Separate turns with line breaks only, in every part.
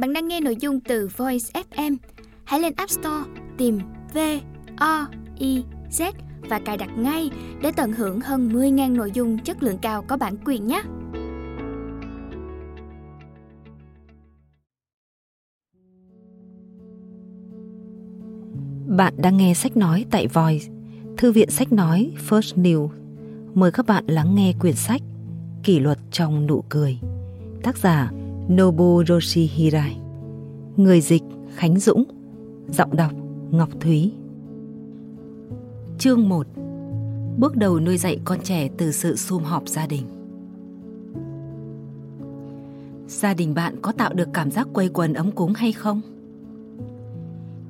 Bạn đang nghe nội dung từ Voice FM. Hãy lên App Store tìm V O I Z và cài đặt ngay để tận hưởng hơn 10.000 nội dung chất lượng cao có bản quyền nhé.
Bạn đang nghe sách nói tại Voice, thư viện sách nói First New. Mời các bạn lắng nghe quyển sách Kỷ luật trong nụ cười. Tác giả Nobu Hirai Người dịch Khánh Dũng Giọng đọc Ngọc Thúy Chương 1 Bước đầu nuôi dạy con trẻ từ sự sum họp gia đình Gia đình bạn có tạo được cảm giác quây quần ấm cúng hay không?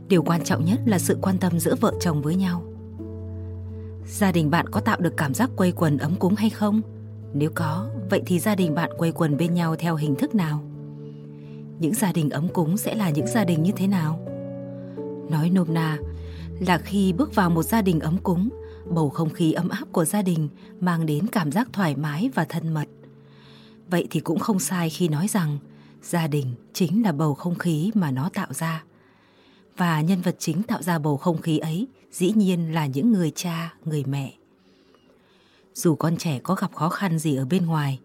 Điều quan trọng nhất là sự quan tâm giữa vợ chồng với nhau. Gia đình bạn có tạo được cảm giác quây quần ấm cúng hay không? Nếu có, vậy thì gia đình bạn quây quần bên nhau theo hình thức nào? Những gia đình ấm cúng sẽ là những gia đình như thế nào? Nói nôm na là khi bước vào một gia đình ấm cúng, bầu không khí ấm áp của gia đình mang đến cảm giác thoải mái và thân mật. Vậy thì cũng không sai khi nói rằng gia đình chính là bầu không khí mà nó tạo ra. Và nhân vật chính tạo ra bầu không khí ấy dĩ nhiên là những người cha, người mẹ. Dù con trẻ có gặp khó khăn gì ở bên ngoài,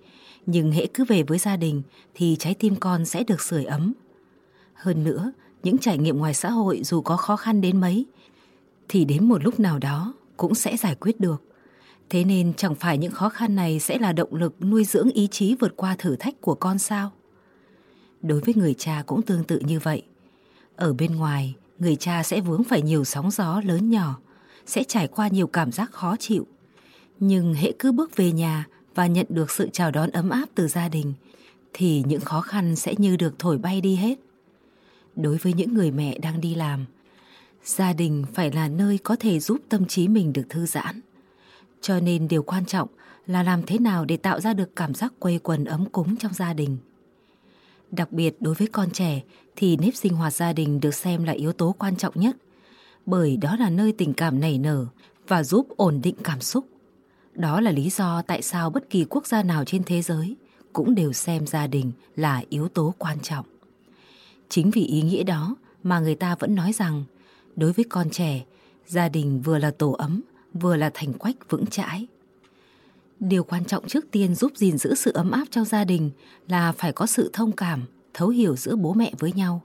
nhưng hễ cứ về với gia đình thì trái tim con sẽ được sưởi ấm. Hơn nữa, những trải nghiệm ngoài xã hội dù có khó khăn đến mấy, thì đến một lúc nào đó cũng sẽ giải quyết được. Thế nên chẳng phải những khó khăn này sẽ là động lực nuôi dưỡng ý chí vượt qua thử thách của con sao? Đối với người cha cũng tương tự như vậy. Ở bên ngoài, người cha sẽ vướng phải nhiều sóng gió lớn nhỏ, sẽ trải qua nhiều cảm giác khó chịu. Nhưng hễ cứ bước về nhà và nhận được sự chào đón ấm áp từ gia đình, thì những khó khăn sẽ như được thổi bay đi hết. Đối với những người mẹ đang đi làm, gia đình phải là nơi có thể giúp tâm trí mình được thư giãn. Cho nên điều quan trọng là làm thế nào để tạo ra được cảm giác quây quần ấm cúng trong gia đình. Đặc biệt đối với con trẻ thì nếp sinh hoạt gia đình được xem là yếu tố quan trọng nhất, bởi đó là nơi tình cảm nảy nở và giúp ổn định cảm xúc. Đó là lý do tại sao bất kỳ quốc gia nào trên thế giới cũng đều xem gia đình là yếu tố quan trọng. Chính vì ý nghĩa đó mà người ta vẫn nói rằng đối với con trẻ, gia đình vừa là tổ ấm, vừa là thành quách vững chãi. Điều quan trọng trước tiên giúp gìn giữ sự ấm áp trong gia đình là phải có sự thông cảm, thấu hiểu giữa bố mẹ với nhau.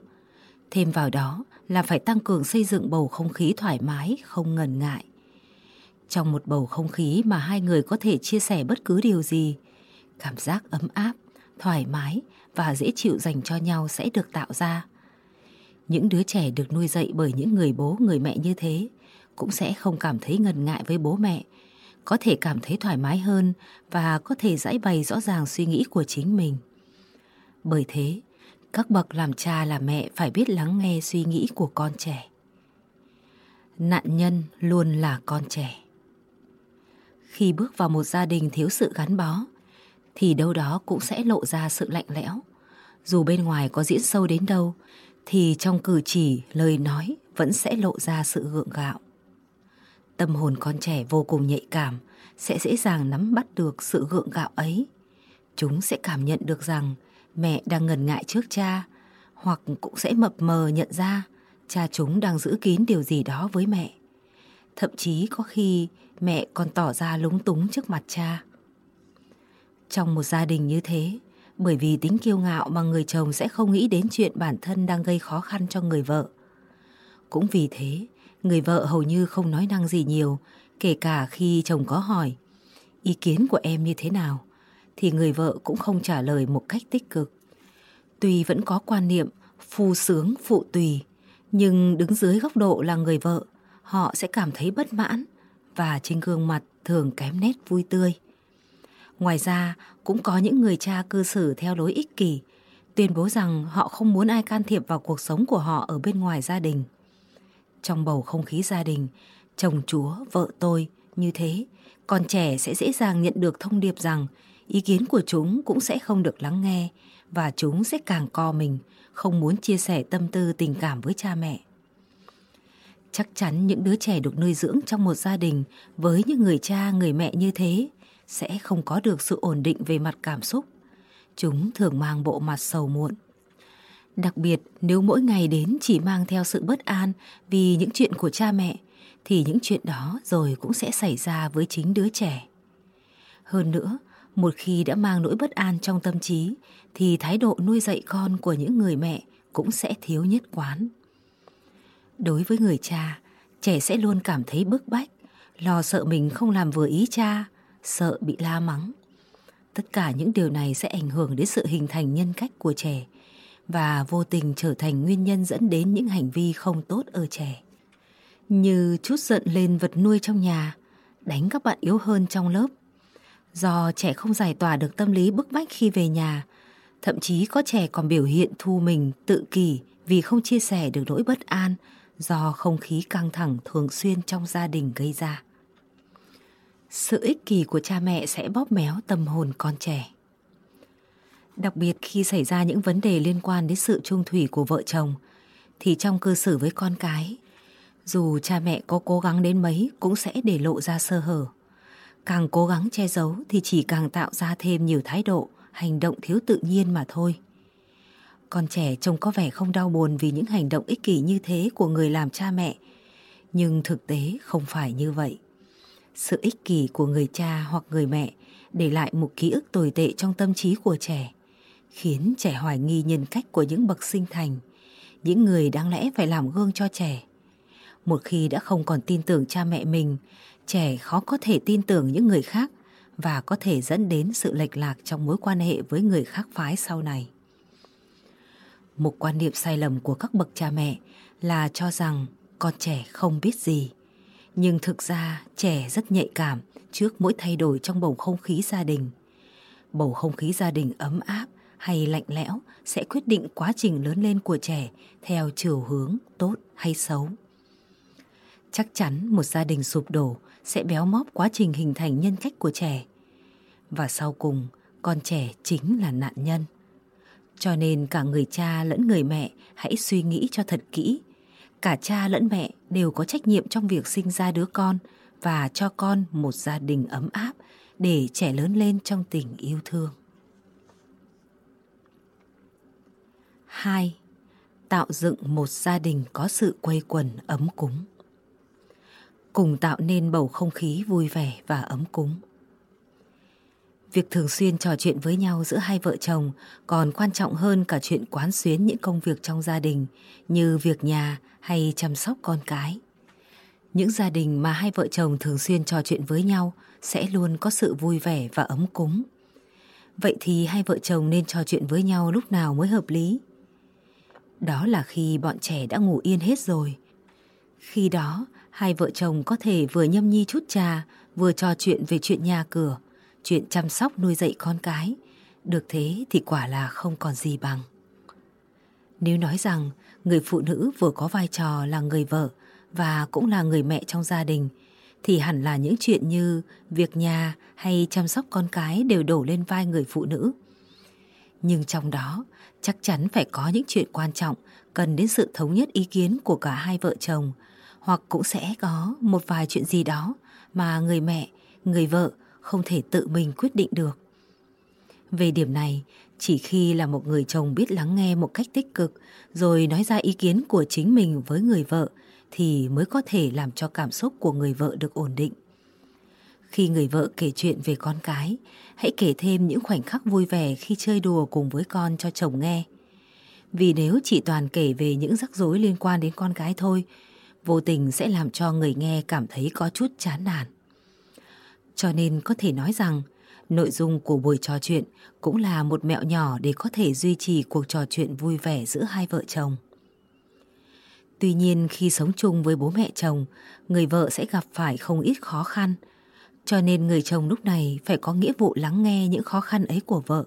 Thêm vào đó là phải tăng cường xây dựng bầu không khí thoải mái, không ngần ngại. Trong một bầu không khí mà hai người có thể chia sẻ bất cứ điều gì, cảm giác ấm áp, thoải mái và dễ chịu dành cho nhau sẽ được tạo ra. Những đứa trẻ được nuôi dạy bởi những người bố, người mẹ như thế cũng sẽ không cảm thấy ngần ngại với bố mẹ, có thể cảm thấy thoải mái hơn và có thể giải bày rõ ràng suy nghĩ của chính mình. Bởi thế, các bậc làm cha làm mẹ phải biết lắng nghe suy nghĩ của con trẻ. Nạn nhân luôn là con trẻ. Khi bước vào một gia đình thiếu sự gắn bó, thì đâu đó cũng sẽ lộ ra sự lạnh lẽo. Dù bên ngoài có diễn sâu đến đâu, thì trong cử chỉ, lời nói vẫn sẽ lộ ra sự gượng gạo. Tâm hồn con trẻ vô cùng nhạy cảm, sẽ dễ dàng nắm bắt được sự gượng gạo ấy. Chúng sẽ cảm nhận được rằng mẹ đang ngần ngại trước cha, hoặc cũng sẽ mập mờ nhận ra cha chúng đang giữ kín điều gì đó với mẹ. Thậm chí có khi mẹ còn tỏ ra lúng túng trước mặt cha. Trong một gia đình như thế, bởi vì tính kiêu ngạo mà người chồng sẽ không nghĩ đến chuyện bản thân đang gây khó khăn cho người vợ. Cũng vì thế, người vợ hầu như không nói năng gì nhiều, kể cả khi chồng có hỏi ý kiến của em như thế nào, thì người vợ cũng không trả lời một cách tích cực. Tuy vẫn có quan niệm phu sướng phụ tùy, nhưng đứng dưới góc độ là người vợ, họ sẽ cảm thấy bất mãn và trên gương mặt thường kém nét vui tươi. Ngoài ra, cũng có những người cha cư xử theo lối ích kỷ, tuyên bố rằng họ không muốn ai can thiệp vào cuộc sống của họ ở bên ngoài gia đình. Trong bầu không khí gia đình, chồng chúa, vợ tôi như thế, con trẻ sẽ dễ dàng nhận được thông điệp rằng ý kiến của chúng cũng sẽ không được lắng nghe và chúng sẽ càng co mình, không muốn chia sẻ tâm tư tình cảm với cha mẹ. Chắc chắn những đứa trẻ được nuôi dưỡng trong một gia đình với những người cha, người mẹ như thế sẽ không có được sự ổn định về mặt cảm xúc. Chúng thường mang bộ mặt sầu muộn. Đặc biệt nếu mỗi ngày đến chỉ mang theo sự bất an vì những chuyện của cha mẹ thì những chuyện đó rồi cũng sẽ xảy ra với chính đứa trẻ. Hơn nữa, một khi đã mang nỗi bất an trong tâm trí thì thái độ nuôi dạy con của những người mẹ cũng sẽ thiếu nhất quán. Đối với người cha, trẻ sẽ luôn cảm thấy bức bách, lo sợ mình không làm vừa ý cha, sợ bị la mắng. Tất cả những điều này sẽ ảnh hưởng đến sự hình thành nhân cách của trẻ và vô tình trở thành nguyên nhân dẫn đến những hành vi không tốt ở trẻ. Như chút giận lên vật nuôi trong nhà, đánh các bạn yếu hơn trong lớp. Do trẻ không giải tỏa được tâm lý bức bách khi về nhà, thậm chí có trẻ còn biểu hiện thu mình tự kỷ vì không chia sẻ được nỗi bất an do không khí căng thẳng thường xuyên trong gia đình gây ra. Sự ích kỷ của cha mẹ sẽ bóp méo tâm hồn con trẻ. Đặc biệt khi xảy ra những vấn đề liên quan đến sự trung thủy của vợ chồng, thì trong cư xử với con cái, dù cha mẹ có cố gắng đến mấy cũng sẽ để lộ ra sơ hở. Càng cố gắng che giấu thì chỉ càng tạo ra thêm nhiều thái độ, hành động thiếu tự nhiên mà thôi. Con trẻ trông có vẻ không đau buồn vì những hành động ích kỷ như thế của người làm cha mẹ, nhưng thực tế không phải như vậy. Sự ích kỷ của người cha hoặc người mẹ để lại một ký ức tồi tệ trong tâm trí của trẻ, khiến trẻ hoài nghi nhân cách của những bậc sinh thành, những người đáng lẽ phải làm gương cho trẻ. Một khi đã không còn tin tưởng cha mẹ mình, trẻ khó có thể tin tưởng những người khác và có thể dẫn đến sự lệch lạc trong mối quan hệ với người khác phái sau này. Một quan niệm sai lầm của các bậc cha mẹ là cho rằng con trẻ không biết gì. Nhưng thực ra trẻ rất nhạy cảm trước mỗi thay đổi trong bầu không khí gia đình. Bầu không khí gia đình ấm áp hay lạnh lẽo sẽ quyết định quá trình lớn lên của trẻ theo chiều hướng tốt hay xấu. Chắc chắn một gia đình sụp đổ sẽ béo móp quá trình hình thành nhân cách của trẻ. Và sau cùng, con trẻ chính là nạn nhân. Cho nên cả người cha lẫn người mẹ hãy suy nghĩ cho thật kỹ. Cả cha lẫn mẹ đều có trách nhiệm trong việc sinh ra đứa con và cho con một gia đình ấm áp để trẻ lớn lên trong tình yêu thương. 2. Tạo dựng một gia đình có sự quây quần, ấm cúng. Cùng tạo nên bầu không khí vui vẻ và ấm cúng. Việc thường xuyên trò chuyện với nhau giữa hai vợ chồng còn quan trọng hơn cả chuyện quán xuyến những công việc trong gia đình như việc nhà hay chăm sóc con cái. Những gia đình mà hai vợ chồng thường xuyên trò chuyện với nhau sẽ luôn có sự vui vẻ và ấm cúng. Vậy thì hai vợ chồng nên trò chuyện với nhau lúc nào mới hợp lý? Đó là khi bọn trẻ đã ngủ yên hết rồi. Khi đó, hai vợ chồng có thể vừa nhâm nhi chút trà, vừa trò chuyện về chuyện nhà cửa, chuyện chăm sóc nuôi dạy con cái. Được thế thì quả là không còn gì bằng. Nếu nói rằng người phụ nữ vừa có vai trò là người vợ và cũng là người mẹ trong gia đình, thì hẳn là những chuyện như việc nhà hay chăm sóc con cái đều đổ lên vai người phụ nữ. Nhưng trong đó chắc chắn phải có những chuyện quan trọng cần đến sự thống nhất ý kiến của cả hai vợ chồng hoặc cũng sẽ có một vài chuyện gì đó mà người mẹ, người vợ không thể tự mình quyết định được. Về điểm này, chỉ khi là một người chồng biết lắng nghe một cách tích cực rồi nói ra ý kiến của chính mình với người vợ thì mới có thể làm cho cảm xúc của người vợ được ổn định. Khi người vợ kể chuyện về con cái, hãy kể thêm những khoảnh khắc vui vẻ khi chơi đùa cùng với con cho chồng nghe. Vì nếu chỉ toàn kể về những rắc rối liên quan đến con cái thôi, vô tình sẽ làm cho người nghe cảm thấy có chút chán nản. Cho nên có thể nói rằng, nội dung của buổi trò chuyện cũng là một mẹo nhỏ để có thể duy trì cuộc trò chuyện vui vẻ giữa hai vợ chồng. Tuy nhiên khi sống chung với bố mẹ chồng, người vợ sẽ gặp phải không ít khó khăn. Cho nên người chồng lúc này phải có nghĩa vụ lắng nghe những khó khăn ấy của vợ.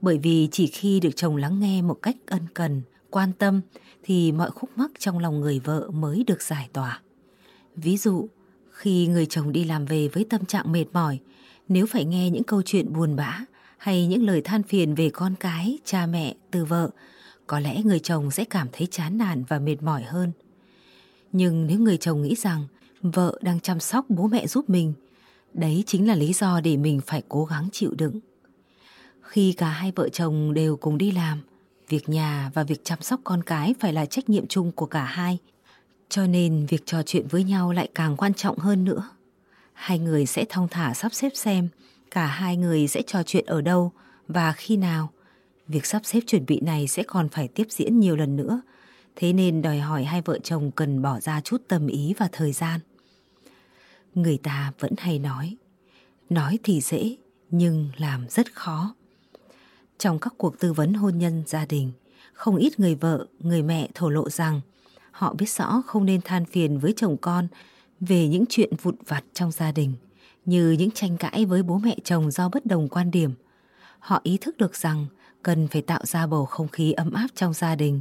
Bởi vì chỉ khi được chồng lắng nghe một cách ân cần, quan tâm thì mọi khúc mắc trong lòng người vợ mới được giải tỏa. Ví dụ, khi người chồng đi làm về với tâm trạng mệt mỏi, nếu phải nghe những câu chuyện buồn bã hay những lời than phiền về con cái, cha mẹ từ vợ, có lẽ người chồng sẽ cảm thấy chán nản và mệt mỏi hơn. Nhưng nếu người chồng nghĩ rằng vợ đang chăm sóc bố mẹ giúp mình, đấy chính là lý do để mình phải cố gắng chịu đựng. Khi cả hai vợ chồng đều cùng đi làm, việc nhà và việc chăm sóc con cái phải là trách nhiệm chung của cả hai. Cho nên việc trò chuyện với nhau lại càng quan trọng hơn nữa. Hai người sẽ thong thả sắp xếp xem cả hai người sẽ trò chuyện ở đâu và khi nào. Việc sắp xếp chuẩn bị này sẽ còn phải tiếp diễn nhiều lần nữa, thế nên đòi hỏi hai vợ chồng cần bỏ ra chút tâm ý và thời gian. Người ta vẫn hay nói, nói thì dễ nhưng làm rất khó. Trong các cuộc tư vấn hôn nhân gia đình, không ít người vợ, người mẹ thổ lộ rằng họ biết rõ không nên than phiền với chồng con về những chuyện vụn vặt trong gia đình, như những tranh cãi với bố mẹ chồng do bất đồng quan điểm. Họ ý thức được rằng cần phải tạo ra bầu không khí ấm áp trong gia đình.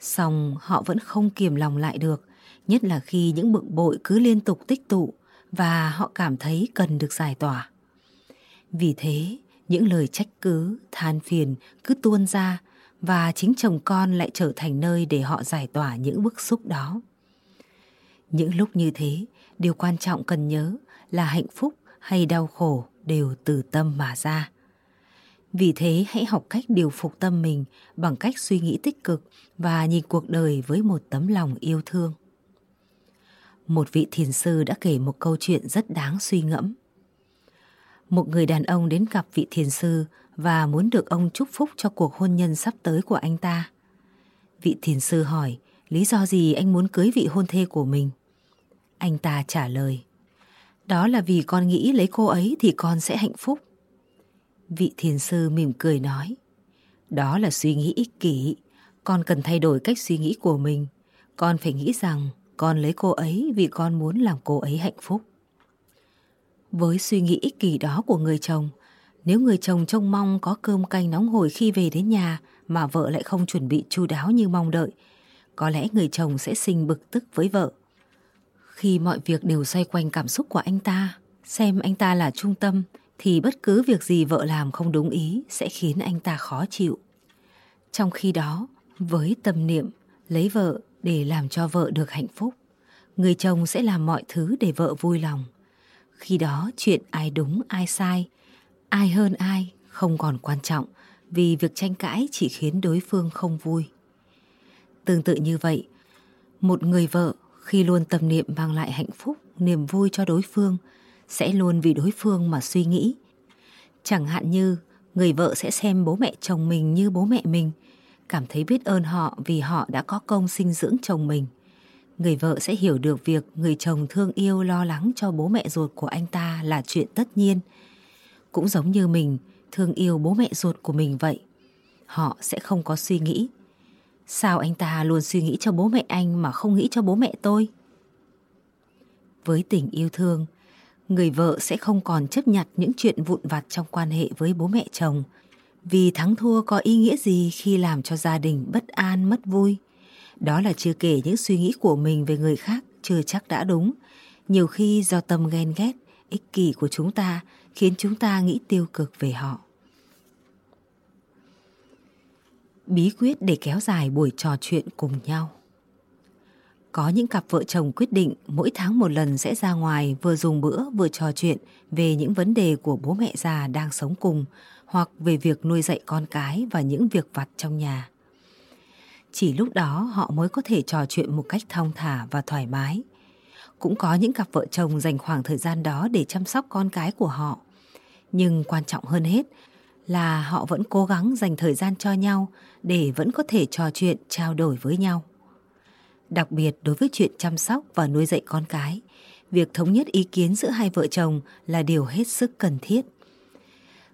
Song họ vẫn không kiềm lòng lại được, nhất là khi những bực bội cứ liên tục tích tụ và họ cảm thấy cần được giải tỏa. Vì thế, những lời trách cứ, than phiền cứ tuôn ra và chính chồng con lại trở thành nơi để họ giải tỏa những bức xúc đó. Những lúc như thế, điều quan trọng cần nhớ là hạnh phúc hay đau khổ đều từ tâm mà ra. Vì thế hãy học cách điều phục tâm mình bằng cách suy nghĩ tích cực và nhìn cuộc đời với một tấm lòng yêu thương. Một vị thiền sư đã kể một câu chuyện rất đáng suy ngẫm. Một người đàn ông đến gặp vị thiền sư và muốn được ông chúc phúc cho cuộc hôn nhân sắp tới của anh ta. Vị thiền sư hỏi lý do gì anh muốn cưới vị hôn thê của mình. Anh ta trả lời Đó là vì con nghĩ lấy cô ấy thì con sẽ hạnh phúc. Vị thiền sư mỉm cười nói Đó là suy nghĩ ích kỷ Con cần thay đổi cách suy nghĩ của mình Con phải nghĩ rằng con lấy cô ấy vì con muốn làm cô ấy hạnh phúc. Với suy nghĩ ích kỷ đó của người chồng, nếu người chồng trông mong có cơm canh nóng hổi khi về đến nhà mà vợ lại không chuẩn bị chu đáo như mong đợi, có lẽ người chồng sẽ sinh bực tức với vợ. Khi mọi việc đều xoay quanh cảm xúc của anh ta, xem anh ta là trung tâm thì bất cứ việc gì vợ làm không đúng ý sẽ khiến anh ta khó chịu. Trong khi đó, với tâm niệm lấy vợ để làm cho vợ được hạnh phúc, người chồng sẽ làm mọi thứ để vợ vui lòng. Khi đó chuyện ai đúng ai sai, ai hơn ai không còn quan trọng vì việc tranh cãi chỉ khiến đối phương không vui. Tương tự như vậy, một người vợ khi luôn tâm niệm mang lại hạnh phúc, niềm vui cho đối phương sẽ luôn vì đối phương mà suy nghĩ. Chẳng hạn như người vợ sẽ xem bố mẹ chồng mình như bố mẹ mình, cảm thấy biết ơn họ vì họ đã có công sinh dưỡng chồng mình. Người vợ sẽ hiểu được việc người chồng thương yêu lo lắng cho bố mẹ ruột của anh ta là chuyện tất nhiên. Cũng giống như mình thương yêu bố mẹ ruột của mình vậy. Họ sẽ không có suy nghĩ. Sao anh ta luôn suy nghĩ cho bố mẹ anh mà không nghĩ cho bố mẹ tôi? Với tình yêu thương, người vợ sẽ không còn chấp nhặt những chuyện vụn vặt trong quan hệ với bố mẹ chồng vì thắng thua có ý nghĩa gì khi làm cho gia đình bất an mất vui đó là chưa kể những suy nghĩ của mình về người khác chưa chắc đã đúng nhiều khi do tâm ghen ghét ích kỷ của chúng ta khiến chúng ta nghĩ tiêu cực về họ bí quyết để kéo dài buổi trò chuyện cùng nhau có những cặp vợ chồng quyết định mỗi tháng một lần sẽ ra ngoài vừa dùng bữa vừa trò chuyện về những vấn đề của bố mẹ già đang sống cùng hoặc về việc nuôi dạy con cái và những việc vặt trong nhà. Chỉ lúc đó họ mới có thể trò chuyện một cách thong thả và thoải mái. Cũng có những cặp vợ chồng dành khoảng thời gian đó để chăm sóc con cái của họ. Nhưng quan trọng hơn hết là họ vẫn cố gắng dành thời gian cho nhau để vẫn có thể trò chuyện, trao đổi với nhau. Đặc biệt đối với chuyện chăm sóc và nuôi dạy con cái, việc thống nhất ý kiến giữa hai vợ chồng là điều hết sức cần thiết.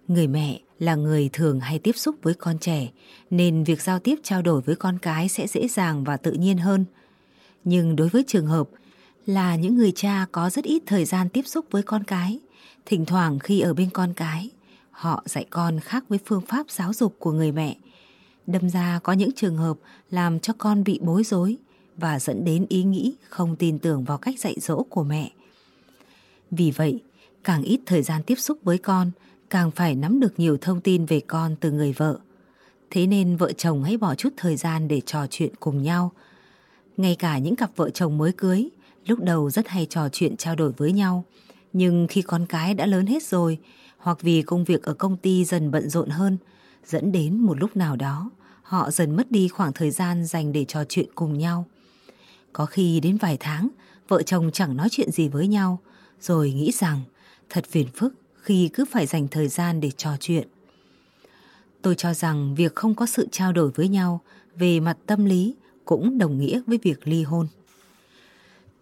Người mẹ là người thường hay tiếp xúc với con trẻ nên việc giao tiếp trao đổi với con cái sẽ dễ dàng và tự nhiên hơn. Nhưng đối với trường hợp là những người cha có rất ít thời gian tiếp xúc với con cái, thỉnh thoảng khi ở bên con cái, họ dạy con khác với phương pháp giáo dục của người mẹ. Đâm ra có những trường hợp làm cho con bị bối rối và dẫn đến ý nghĩ không tin tưởng vào cách dạy dỗ của mẹ. Vì vậy, càng ít thời gian tiếp xúc với con, càng phải nắm được nhiều thông tin về con từ người vợ. Thế nên vợ chồng hãy bỏ chút thời gian để trò chuyện cùng nhau. Ngay cả những cặp vợ chồng mới cưới, lúc đầu rất hay trò chuyện trao đổi với nhau. Nhưng khi con cái đã lớn hết rồi, hoặc vì công việc ở công ty dần bận rộn hơn, dẫn đến một lúc nào đó, họ dần mất đi khoảng thời gian dành để trò chuyện cùng nhau. Có khi đến vài tháng, vợ chồng chẳng nói chuyện gì với nhau, rồi nghĩ rằng thật phiền phức khi cứ phải dành thời gian để trò chuyện. Tôi cho rằng việc không có sự trao đổi với nhau về mặt tâm lý cũng đồng nghĩa với việc ly hôn.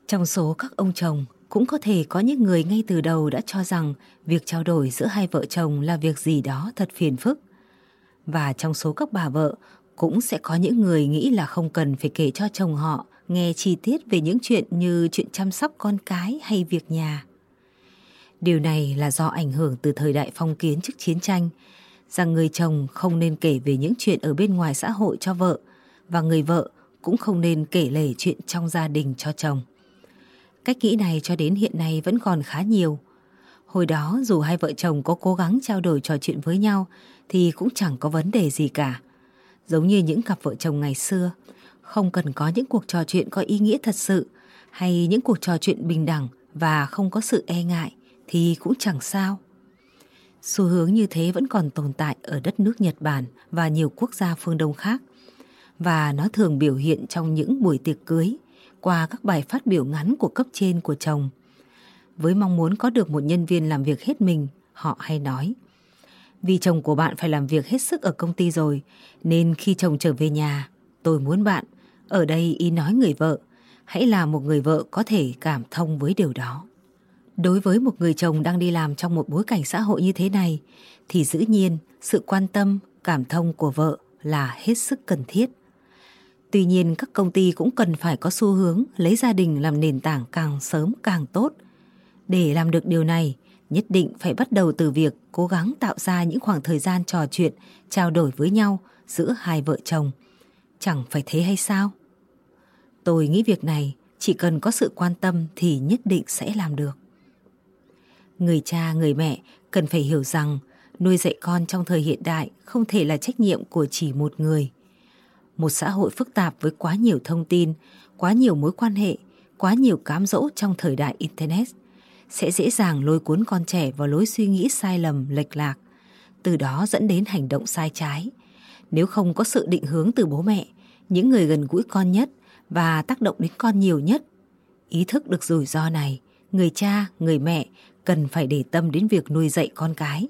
Trong số các ông chồng, cũng có thể có những người ngay từ đầu đã cho rằng việc trao đổi giữa hai vợ chồng là việc gì đó thật phiền phức. Và trong số các bà vợ cũng sẽ có những người nghĩ là không cần phải kể cho chồng họ nghe chi tiết về những chuyện như chuyện chăm sóc con cái hay việc nhà. Điều này là do ảnh hưởng từ thời đại phong kiến trước chiến tranh, rằng người chồng không nên kể về những chuyện ở bên ngoài xã hội cho vợ và người vợ cũng không nên kể lể chuyện trong gia đình cho chồng. Cách nghĩ này cho đến hiện nay vẫn còn khá nhiều. Hồi đó dù hai vợ chồng có cố gắng trao đổi trò chuyện với nhau thì cũng chẳng có vấn đề gì cả. Giống như những cặp vợ chồng ngày xưa, không cần có những cuộc trò chuyện có ý nghĩa thật sự hay những cuộc trò chuyện bình đẳng và không có sự e ngại thì cũng chẳng sao. Xu hướng như thế vẫn còn tồn tại ở đất nước Nhật Bản và nhiều quốc gia phương Đông khác và nó thường biểu hiện trong những buổi tiệc cưới qua các bài phát biểu ngắn của cấp trên của chồng. Với mong muốn có được một nhân viên làm việc hết mình, họ hay nói Vì chồng của bạn phải làm việc hết sức ở công ty rồi, nên khi chồng trở về nhà, tôi muốn bạn, ở đây ý nói người vợ, hãy là một người vợ có thể cảm thông với điều đó. Đối với một người chồng đang đi làm trong một bối cảnh xã hội như thế này, thì dĩ nhiên sự quan tâm, cảm thông của vợ là hết sức cần thiết. Tuy nhiên các công ty cũng cần phải có xu hướng lấy gia đình làm nền tảng càng sớm càng tốt. Để làm được điều này, nhất định phải bắt đầu từ việc cố gắng tạo ra những khoảng thời gian trò chuyện, trao đổi với nhau giữa hai vợ chồng. Chẳng phải thế hay sao? Tôi nghĩ việc này chỉ cần có sự quan tâm thì nhất định sẽ làm được. Người cha, người mẹ cần phải hiểu rằng nuôi dạy con trong thời hiện đại không thể là trách nhiệm của chỉ một người – một xã hội phức tạp với quá nhiều thông tin, quá nhiều mối quan hệ, quá nhiều cám dỗ trong thời đại Internet sẽ dễ dàng lôi cuốn con trẻ vào lối suy nghĩ sai lầm, lệch lạc, từ đó dẫn đến hành động sai trái. Nếu không có sự định hướng từ bố mẹ, những người gần gũi con nhất và tác động đến con nhiều nhất, ý thức được rủi ro này, người cha, người mẹ cần phải để tâm đến việc nuôi dạy con cái.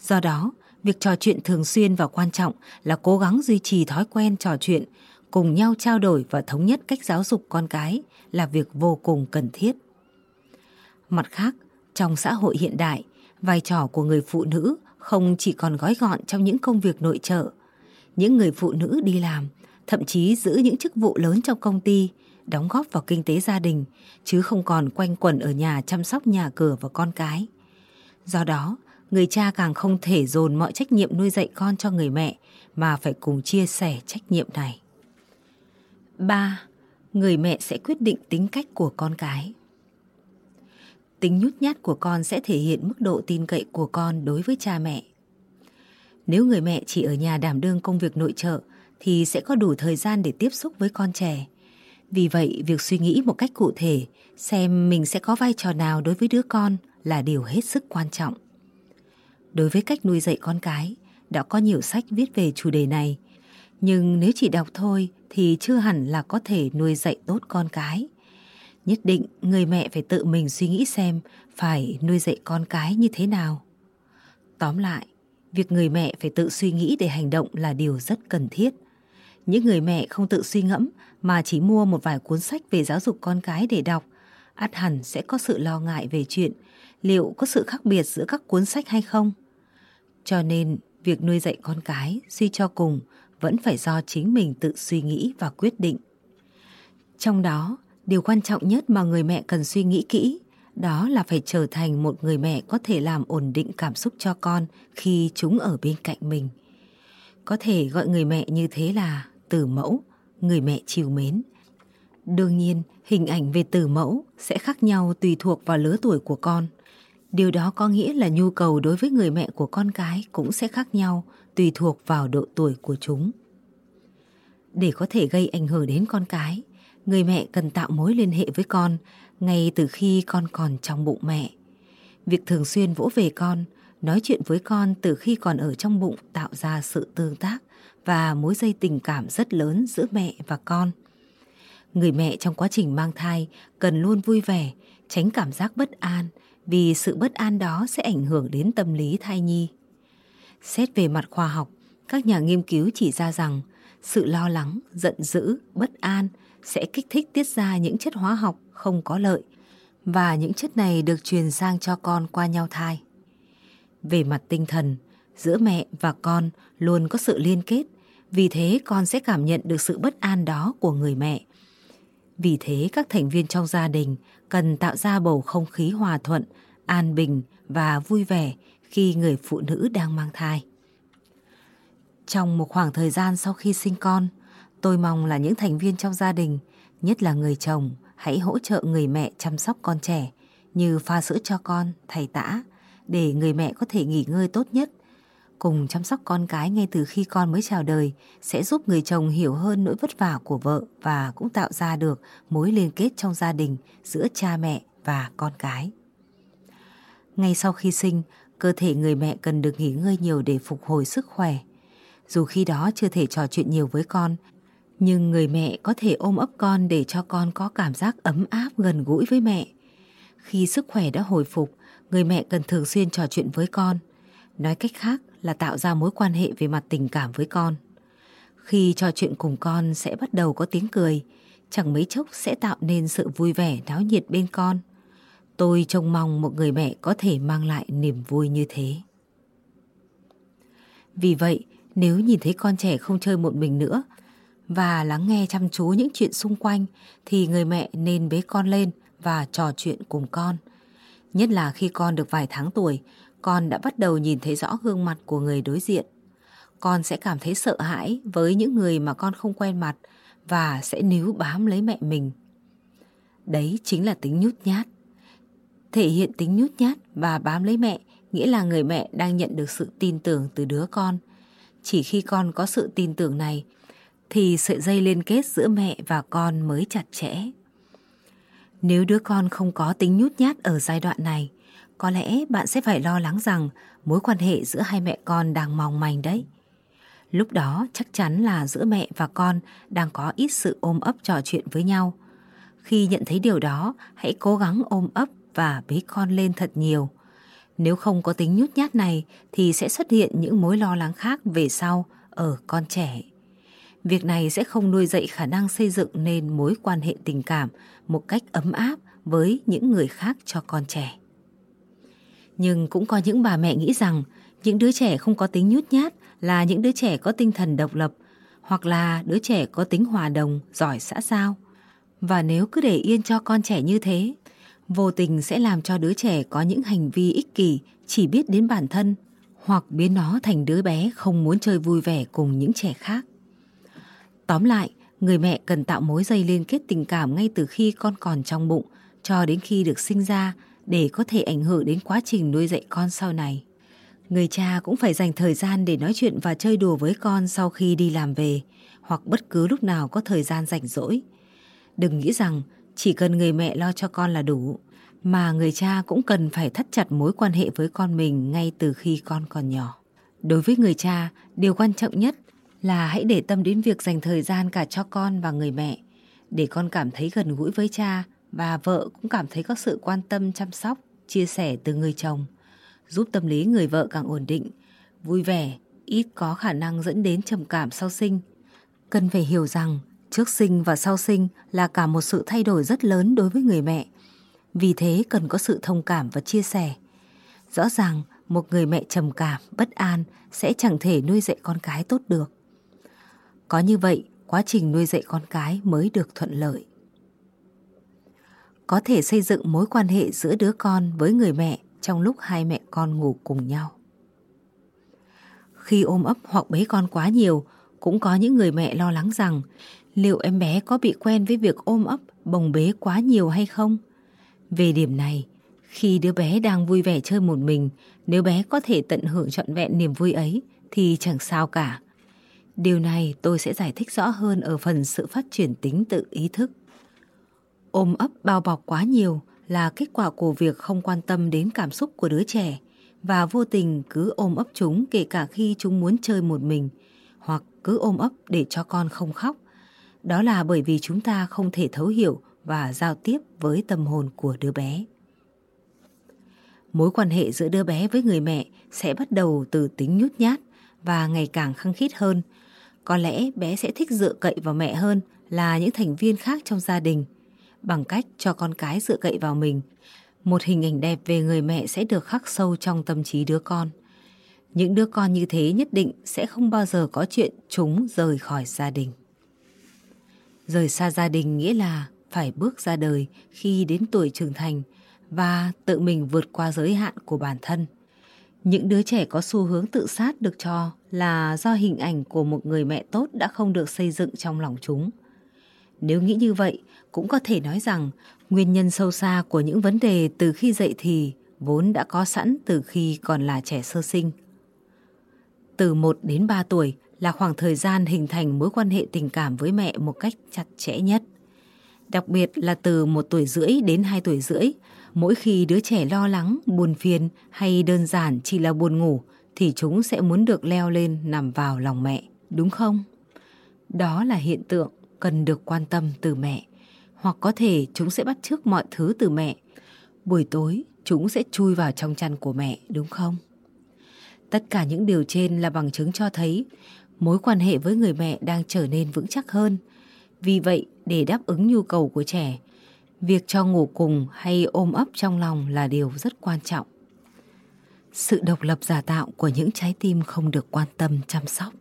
Do đó, Việc trò chuyện thường xuyên và quan trọng là cố gắng duy trì thói quen trò chuyện, cùng nhau trao đổi và thống nhất cách giáo dục con cái là việc vô cùng cần thiết. Mặt khác, trong xã hội hiện đại, vai trò của người phụ nữ không chỉ còn gói gọn trong những công việc nội trợ. Những người phụ nữ đi làm, thậm chí giữ những chức vụ lớn trong công ty, đóng góp vào kinh tế gia đình, chứ không còn quanh quẩn ở nhà chăm sóc nhà cửa và con cái. Do đó, người cha càng không thể dồn mọi trách nhiệm nuôi dạy con cho người mẹ mà phải cùng chia sẻ trách nhiệm này. 3. Người mẹ sẽ quyết định tính cách của con cái. Tính nhút nhát của con sẽ thể hiện mức độ tin cậy của con đối với cha mẹ. Nếu người mẹ chỉ ở nhà đảm đương công việc nội trợ thì sẽ có đủ thời gian để tiếp xúc với con trẻ. Vì vậy, việc suy nghĩ một cách cụ thể xem mình sẽ có vai trò nào đối với đứa con là điều hết sức quan trọng. Đối với cách nuôi dạy con cái, đã có nhiều sách viết về chủ đề này. Nhưng nếu chỉ đọc thôi thì chưa hẳn là có thể nuôi dạy tốt con cái. Nhất định người mẹ phải tự mình suy nghĩ xem phải nuôi dạy con cái như thế nào. Tóm lại, việc người mẹ phải tự suy nghĩ để hành động là điều rất cần thiết. Những người mẹ không tự suy ngẫm mà chỉ mua một vài cuốn sách về giáo dục con cái để đọc, ắt hẳn sẽ có sự lo ngại về chuyện liệu có sự khác biệt giữa các cuốn sách hay không. Cho nên, việc nuôi dạy con cái suy cho cùng vẫn phải do chính mình tự suy nghĩ và quyết định. Trong đó, điều quan trọng nhất mà người mẹ cần suy nghĩ kỹ đó là phải trở thành một người mẹ có thể làm ổn định cảm xúc cho con khi chúng ở bên cạnh mình. Có thể gọi người mẹ như thế là từ mẫu, người mẹ chiều mến. Đương nhiên, hình ảnh về từ mẫu sẽ khác nhau tùy thuộc vào lứa tuổi của con. Điều đó có nghĩa là nhu cầu đối với người mẹ của con cái cũng sẽ khác nhau tùy thuộc vào độ tuổi của chúng. Để có thể gây ảnh hưởng đến con cái, người mẹ cần tạo mối liên hệ với con ngay từ khi con còn trong bụng mẹ. Việc thường xuyên vỗ về con, nói chuyện với con từ khi còn ở trong bụng tạo ra sự tương tác và mối dây tình cảm rất lớn giữa mẹ và con. Người mẹ trong quá trình mang thai cần luôn vui vẻ, tránh cảm giác bất an vì sự bất an đó sẽ ảnh hưởng đến tâm lý thai nhi. Xét về mặt khoa học, các nhà nghiên cứu chỉ ra rằng sự lo lắng, giận dữ, bất an sẽ kích thích tiết ra những chất hóa học không có lợi và những chất này được truyền sang cho con qua nhau thai. Về mặt tinh thần, giữa mẹ và con luôn có sự liên kết, vì thế con sẽ cảm nhận được sự bất an đó của người mẹ. Vì thế các thành viên trong gia đình cần tạo ra bầu không khí hòa thuận, an bình và vui vẻ khi người phụ nữ đang mang thai. Trong một khoảng thời gian sau khi sinh con, tôi mong là những thành viên trong gia đình, nhất là người chồng, hãy hỗ trợ người mẹ chăm sóc con trẻ như pha sữa cho con, thầy tã, để người mẹ có thể nghỉ ngơi tốt nhất. Cùng chăm sóc con cái ngay từ khi con mới chào đời sẽ giúp người chồng hiểu hơn nỗi vất vả của vợ và cũng tạo ra được mối liên kết trong gia đình giữa cha mẹ và con cái. Ngay sau khi sinh, cơ thể người mẹ cần được nghỉ ngơi nhiều để phục hồi sức khỏe. Dù khi đó chưa thể trò chuyện nhiều với con, nhưng người mẹ có thể ôm ấp con để cho con có cảm giác ấm áp gần gũi với mẹ. Khi sức khỏe đã hồi phục, người mẹ cần thường xuyên trò chuyện với con. Nói cách khác là tạo ra mối quan hệ về mặt tình cảm với con. Khi trò chuyện cùng con sẽ bắt đầu có tiếng cười, chẳng mấy chốc sẽ tạo nên sự vui vẻ náo nhiệt bên con. Tôi trông mong một người mẹ có thể mang lại niềm vui như thế. Vì vậy, nếu nhìn thấy con trẻ không chơi một mình nữa và lắng nghe chăm chú những chuyện xung quanh thì người mẹ nên bế con lên và trò chuyện cùng con. Nhất là khi con được vài tháng tuổi, con đã bắt đầu nhìn thấy rõ gương mặt của người đối diện. Con sẽ cảm thấy sợ hãi với những người mà con không quen mặt và sẽ níu bám lấy mẹ mình. Đấy chính là tính nhút nhát. Thể hiện tính nhút nhát và bám lấy mẹ nghĩa là người mẹ đang nhận được sự tin tưởng từ đứa con. Chỉ khi con có sự tin tưởng này thì sợi dây liên kết giữa mẹ và con mới chặt chẽ. Nếu đứa con không có tính nhút nhát ở giai đoạn này, có lẽ bạn sẽ phải lo lắng rằng mối quan hệ giữa hai mẹ con đang mong manh đấy. Lúc đó chắc chắn là giữa mẹ và con đang có ít sự ôm ấp trò chuyện với nhau. Khi nhận thấy điều đó, hãy cố gắng ôm ấp và bế con lên thật nhiều. Nếu không có tính nhút nhát này thì sẽ xuất hiện những mối lo lắng khác về sau ở con trẻ. Việc này sẽ không nuôi dạy khả năng xây dựng nên mối quan hệ tình cảm một cách ấm áp với những người khác cho con trẻ. Nhưng cũng có những bà mẹ nghĩ rằng những đứa trẻ không có tính nhút nhát là những đứa trẻ có tinh thần độc lập hoặc là đứa trẻ có tính hòa đồng, giỏi xã giao. Và nếu cứ để yên cho con trẻ như thế, vô tình sẽ làm cho đứa trẻ có những hành vi ích kỷ chỉ biết đến bản thân hoặc biến nó thành đứa bé không muốn chơi vui vẻ cùng những trẻ khác. Tóm lại, người mẹ cần tạo mối dây liên kết tình cảm ngay từ khi con còn trong bụng cho đến khi được sinh ra để có thể ảnh hưởng đến quá trình nuôi dạy con sau này. Người cha cũng phải dành thời gian để nói chuyện và chơi đùa với con sau khi đi làm về hoặc bất cứ lúc nào có thời gian rảnh rỗi. Đừng nghĩ rằng chỉ cần người mẹ lo cho con là đủ, mà người cha cũng cần phải thắt chặt mối quan hệ với con mình ngay từ khi con còn nhỏ. Đối với người cha, điều quan trọng nhất là hãy để tâm đến việc dành thời gian cả cho con và người mẹ, để con cảm thấy gần gũi với cha và vợ cũng cảm thấy có sự quan tâm chăm sóc, chia sẻ từ người chồng, giúp tâm lý người vợ càng ổn định, vui vẻ, ít có khả năng dẫn đến trầm cảm sau sinh. Cần phải hiểu rằng trước sinh và sau sinh là cả một sự thay đổi rất lớn đối với người mẹ. Vì thế cần có sự thông cảm và chia sẻ. Rõ ràng một người mẹ trầm cảm, bất an sẽ chẳng thể nuôi dạy con cái tốt được. Có như vậy, quá trình nuôi dạy con cái mới được thuận lợi. Có thể xây dựng mối quan hệ giữa đứa con với người mẹ trong lúc hai mẹ con ngủ cùng nhau. Khi ôm ấp hoặc bế con quá nhiều, cũng có những người mẹ lo lắng rằng liệu em bé có bị quen với việc ôm ấp, bồng bế quá nhiều hay không? Về điểm này, khi đứa bé đang vui vẻ chơi một mình, nếu bé có thể tận hưởng trọn vẹn niềm vui ấy thì chẳng sao cả. Điều này tôi sẽ giải thích rõ hơn ở phần sự phát triển tính tự ý thức. Ôm ấp bao bọc quá nhiều là kết quả của việc không quan tâm đến cảm xúc của đứa trẻ và vô tình cứ ôm ấp chúng kể cả khi chúng muốn chơi một mình hoặc cứ ôm ấp để cho con không khóc. Đó là bởi vì chúng ta không thể thấu hiểu và giao tiếp với tâm hồn của đứa bé. Mối quan hệ giữa đứa bé với người mẹ sẽ bắt đầu từ tính nhút nhát và ngày càng khăng khít hơn. Có lẽ bé sẽ thích dựa cậy vào mẹ hơn là những thành viên khác trong gia đình. Bằng cách cho con cái dựa cậy vào mình, một hình ảnh đẹp về người mẹ sẽ được khắc sâu trong tâm trí đứa con. Những đứa con như thế nhất định sẽ không bao giờ có chuyện chúng rời khỏi gia đình. Rời xa gia đình nghĩa là phải bước ra đời khi đến tuổi trưởng thành và tự mình vượt qua giới hạn của bản thân. Những đứa trẻ có xu hướng tự sát được cho là do hình ảnh của một người mẹ tốt đã không được xây dựng trong lòng chúng. Nếu nghĩ như vậy, cũng có thể nói rằng nguyên nhân sâu xa của những vấn đề từ khi dậy thì vốn đã có sẵn từ khi còn là trẻ sơ sinh. Từ 1 đến 3 tuổi là khoảng thời gian hình thành mối quan hệ tình cảm với mẹ một cách chặt chẽ nhất. Đặc biệt là từ 1 tuổi rưỡi đến 2 tuổi rưỡi, mỗi khi đứa trẻ lo lắng, buồn phiền hay đơn giản chỉ là buồn ngủ thì chúng sẽ muốn được leo lên nằm vào lòng mẹ, đúng không? Đó là hiện tượng cần được quan tâm từ mẹ, hoặc có thể chúng sẽ bắt chước mọi thứ từ mẹ. Buổi tối chúng sẽ chui vào trong chăn của mẹ, đúng không? Tất cả những điều trên là bằng chứng cho thấy mối quan hệ với người mẹ đang trở nên vững chắc hơn. Vì vậy, để đáp ứng nhu cầu của trẻ, việc cho ngủ cùng hay ôm ấp trong lòng là điều rất quan trọng. Sự độc lập giả tạo của những trái tim không được quan tâm chăm sóc.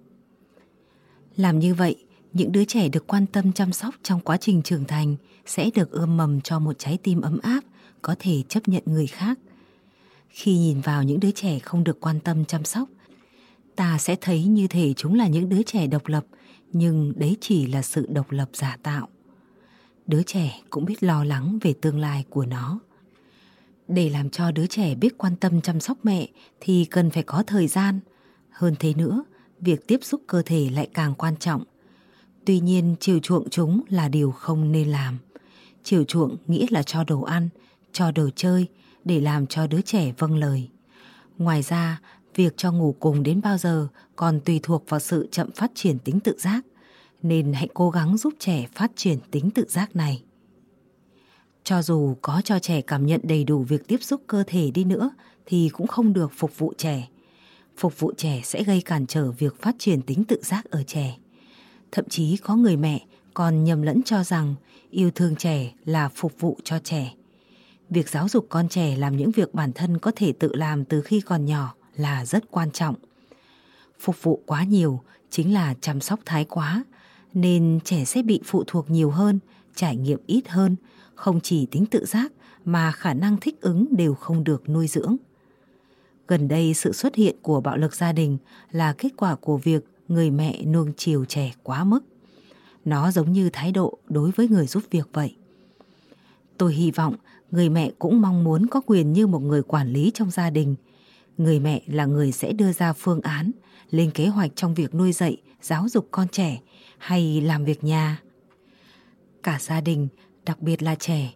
Làm như vậy, những đứa trẻ được quan tâm chăm sóc trong quá trình trưởng thành sẽ được ươm mầm cho một trái tim ấm áp, có thể chấp nhận người khác. Khi nhìn vào những đứa trẻ không được quan tâm chăm sóc, ta sẽ thấy như thể chúng là những đứa trẻ độc lập, nhưng đấy chỉ là sự độc lập giả tạo. Đứa trẻ cũng biết lo lắng về tương lai của nó. Để làm cho đứa trẻ biết quan tâm chăm sóc mẹ thì cần phải có thời gian. Hơn thế nữa, việc tiếp xúc cơ thể lại càng quan trọng. Tuy nhiên chiều chuộng chúng là điều không nên làm. Chiều chuộng nghĩa là cho đồ ăn, cho đồ chơi để làm cho đứa trẻ vâng lời. Ngoài ra, việc cho ngủ cùng đến bao giờ còn tùy thuộc vào sự chậm phát triển tính tự giác, nên hãy cố gắng giúp trẻ phát triển tính tự giác này. Cho dù có cho trẻ cảm nhận đầy đủ việc tiếp xúc cơ thể đi nữa thì cũng không được phục vụ trẻ. Phục vụ trẻ sẽ gây cản trở việc phát triển tính tự giác ở trẻ. Thậm chí có người mẹ còn nhầm lẫn cho rằng yêu thương trẻ là phục vụ cho trẻ. Việc giáo dục con trẻ làm những việc bản thân có thể tự làm từ khi còn nhỏ là rất quan trọng. Phục vụ quá nhiều chính là chăm sóc thái quá, nên trẻ sẽ bị phụ thuộc nhiều hơn, trải nghiệm ít hơn, không chỉ tính tự giác mà khả năng thích ứng đều không được nuôi dưỡng. Gần đây sự xuất hiện của bạo lực gia đình là kết quả của việc người mẹ nuông chiều trẻ quá mức. Nó giống như thái độ đối với người giúp việc vậy. Tôi hy vọng người mẹ cũng mong muốn có quyền như một người quản lý trong gia đình. Người mẹ là người sẽ đưa ra phương án, lên kế hoạch trong việc nuôi dạy, giáo dục con trẻ hay làm việc nhà. Cả gia đình, đặc biệt là trẻ,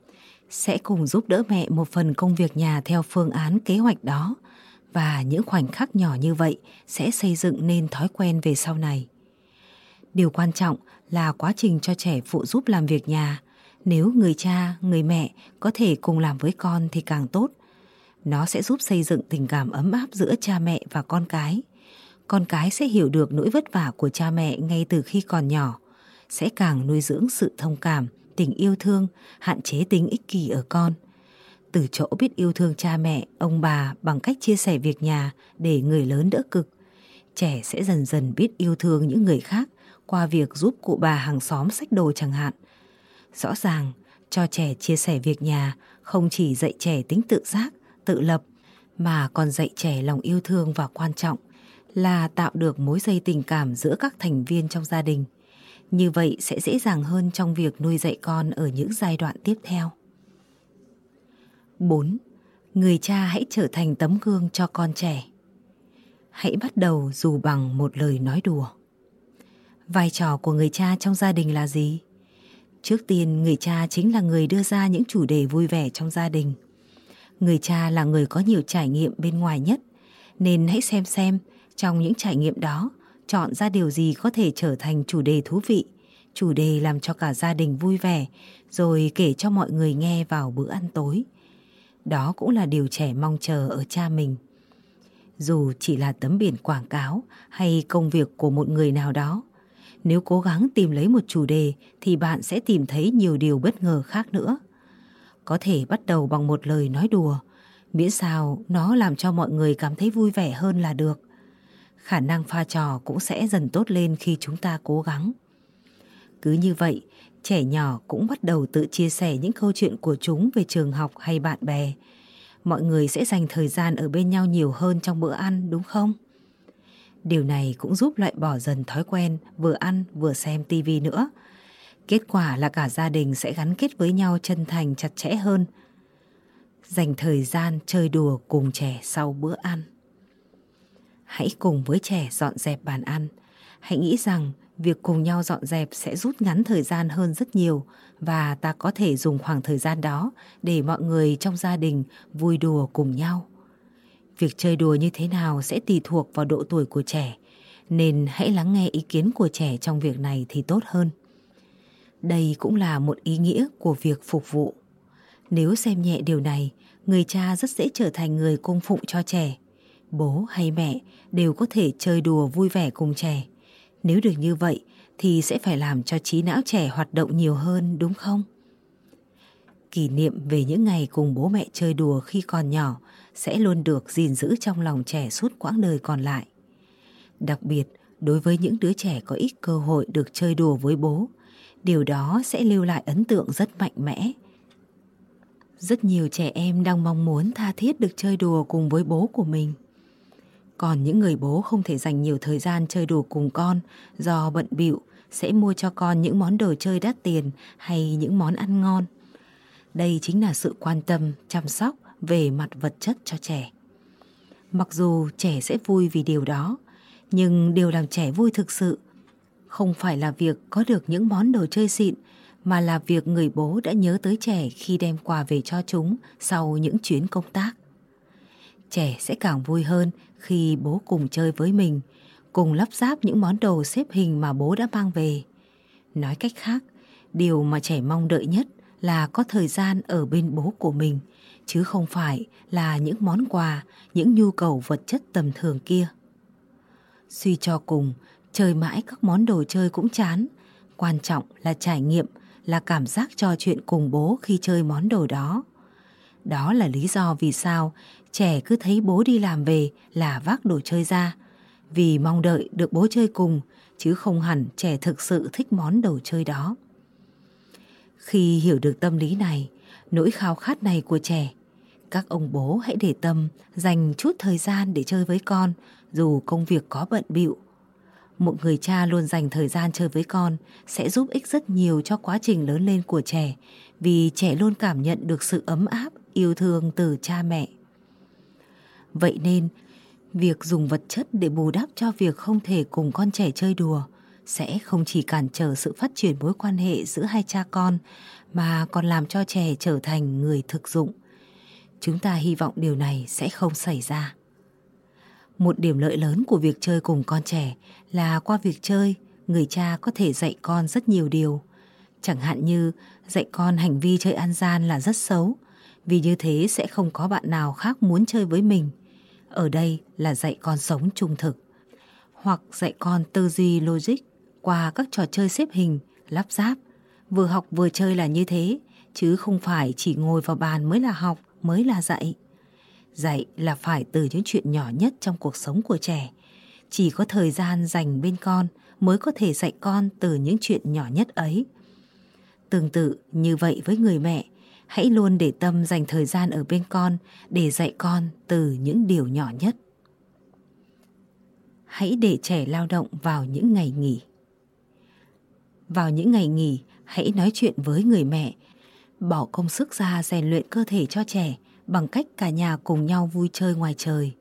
sẽ cùng giúp đỡ mẹ một phần công việc nhà theo phương án kế hoạch đó và những khoảnh khắc nhỏ như vậy sẽ xây dựng nên thói quen về sau này. Điều quan trọng là quá trình cho trẻ phụ giúp làm việc nhà. Nếu người cha, người mẹ có thể cùng làm với con thì càng tốt. Nó sẽ giúp xây dựng tình cảm ấm áp giữa cha mẹ và con cái. Con cái sẽ hiểu được nỗi vất vả của cha mẹ ngay từ khi còn nhỏ, sẽ càng nuôi dưỡng sự thông cảm, tình yêu thương, hạn chế tính ích kỷ ở con. Từ chỗ biết yêu thương cha mẹ, ông bà bằng cách chia sẻ việc nhà để người lớn đỡ cực, trẻ sẽ dần dần biết yêu thương những người khác qua việc giúp cụ bà hàng xóm xách đồ chẳng hạn. Rõ ràng, cho trẻ chia sẻ việc nhà không chỉ dạy trẻ tính tự giác, tự lập, mà còn dạy trẻ lòng yêu thương và quan trọng là tạo được mối dây tình cảm giữa các thành viên trong gia đình. Như vậy sẽ dễ dàng hơn trong việc nuôi dạy con ở những giai đoạn tiếp theo. 4. Người cha hãy trở thành tấm gương cho con trẻ. Hãy bắt đầu dù bằng một lời nói đùa. Vai trò của người cha trong gia đình là gì? Trước tiên, người cha chính là người đưa ra những chủ đề vui vẻ trong gia đình. Người cha là người có nhiều trải nghiệm bên ngoài nhất, nên hãy xem xem trong những trải nghiệm đó, chọn ra điều gì có thể trở thành chủ đề thú vị, chủ đề làm cho cả gia đình vui vẻ, rồi kể cho mọi người nghe vào bữa ăn tối. Đó cũng là điều trẻ mong chờ ở cha mình. Dù chỉ là tấm biển quảng cáo hay công việc của một người nào đó, nếu cố gắng tìm lấy một chủ đề thì bạn sẽ tìm thấy nhiều điều bất ngờ khác nữa. Có thể bắt đầu bằng một lời nói đùa, miễn sao nó làm cho mọi người cảm thấy vui vẻ hơn là được. Khả năng pha trò cũng sẽ dần tốt lên khi chúng ta cố gắng. Cứ như vậy, trẻ nhỏ cũng bắt đầu tự chia sẻ những câu chuyện của chúng về trường học hay bạn bè. Mọi người sẽ dành thời gian ở bên nhau nhiều hơn trong bữa ăn, đúng không? Điều này cũng giúp loại bỏ dần thói quen vừa ăn vừa xem tivi nữa. Kết quả là cả gia đình sẽ gắn kết với nhau chân thành chặt chẽ hơn. Dành thời gian chơi đùa cùng trẻ sau bữa ăn. Hãy cùng với trẻ dọn dẹp bàn ăn. Hãy nghĩ rằng việc cùng nhau dọn dẹp sẽ rút ngắn thời gian hơn rất nhiều và ta có thể dùng khoảng thời gian đó để mọi người trong gia đình vui đùa cùng nhau. Việc chơi đùa như thế nào sẽ tùy thuộc vào độ tuổi của trẻ, nên hãy lắng nghe ý kiến của trẻ trong việc này thì tốt hơn. Đây cũng là một ý nghĩa của việc phục vụ. Nếu xem nhẹ điều này, người cha rất dễ trở thành người cung phụng cho trẻ. Bố hay mẹ đều có thể chơi đùa vui vẻ cùng trẻ. Nếu được như vậy thì sẽ phải làm cho trí não trẻ hoạt động nhiều hơn đúng không? Kỷ niệm về những ngày cùng bố mẹ chơi đùa khi còn nhỏ sẽ luôn được gìn giữ trong lòng trẻ suốt quãng đời còn lại. Đặc biệt, đối với những đứa trẻ có ít cơ hội được chơi đùa với bố, điều đó sẽ lưu lại ấn tượng rất mạnh mẽ. Rất nhiều trẻ em đang mong muốn tha thiết được chơi đùa cùng với bố của mình. Còn những người bố không thể dành nhiều thời gian chơi đùa cùng con do bận bịu sẽ mua cho con những món đồ chơi đắt tiền hay những món ăn ngon. Đây chính là sự quan tâm, chăm sóc về mặt vật chất cho trẻ. Mặc dù trẻ sẽ vui vì điều đó, nhưng điều làm trẻ vui thực sự không phải là việc có được những món đồ chơi xịn mà là việc người bố đã nhớ tới trẻ khi đem quà về cho chúng sau những chuyến công tác. Trẻ sẽ càng vui hơn khi bố cùng chơi với mình, cùng lắp ráp những món đồ xếp hình mà bố đã mang về. Nói cách khác, điều mà trẻ mong đợi nhất là có thời gian ở bên bố của mình, chứ không phải là những món quà, những nhu cầu vật chất tầm thường kia. Suy cho cùng, chơi mãi các món đồ chơi cũng chán, quan trọng là trải nghiệm, là cảm giác trò chuyện cùng bố khi chơi món đồ đó. Đó là lý do vì sao trẻ cứ thấy bố đi làm về là vác đồ chơi ra, vì mong đợi được bố chơi cùng, chứ không hẳn trẻ thực sự thích món đồ chơi đó. Khi hiểu được tâm lý này, nỗi khao khát này của trẻ, các ông bố hãy để tâm dành chút thời gian để chơi với con dù công việc có bận bịu. Một người cha luôn dành thời gian chơi với con sẽ giúp ích rất nhiều cho quá trình lớn lên của trẻ vì trẻ luôn cảm nhận được sự ấm áp, yêu thương từ cha mẹ. Vậy nên, việc dùng vật chất để bù đắp cho việc không thể cùng con trẻ chơi đùa sẽ không chỉ cản trở sự phát triển mối quan hệ giữa hai cha con mà còn làm cho trẻ trở thành người thực dụng. Chúng ta hy vọng điều này sẽ không xảy ra. Một điểm lợi lớn của việc chơi cùng con trẻ là qua việc chơi, người cha có thể dạy con rất nhiều điều. Chẳng hạn như dạy con hành vi chơi ăn gian là rất xấu, vì như thế sẽ không có bạn nào khác muốn chơi với mình. Ở đây là dạy con sống trung thực. Hoặc dạy con tư duy logic qua các trò chơi xếp hình, lắp ráp. Vừa học vừa chơi là như thế, chứ không phải chỉ ngồi vào bàn mới là học, mới là dạy. Dạy là phải từ những chuyện nhỏ nhất trong cuộc sống của trẻ. Chỉ có thời gian dành bên con mới có thể dạy con từ những chuyện nhỏ nhất ấy. Tương tự như vậy với người mẹ, hãy luôn để tâm dành thời gian ở bên con để dạy con từ những điều nhỏ nhất. Hãy để trẻ lao động vào những ngày nghỉ. Vào những ngày nghỉ, hãy nói chuyện với người mẹ, bỏ công sức ra rèn luyện cơ thể cho trẻ bằng cách cả nhà cùng nhau vui chơi ngoài trời.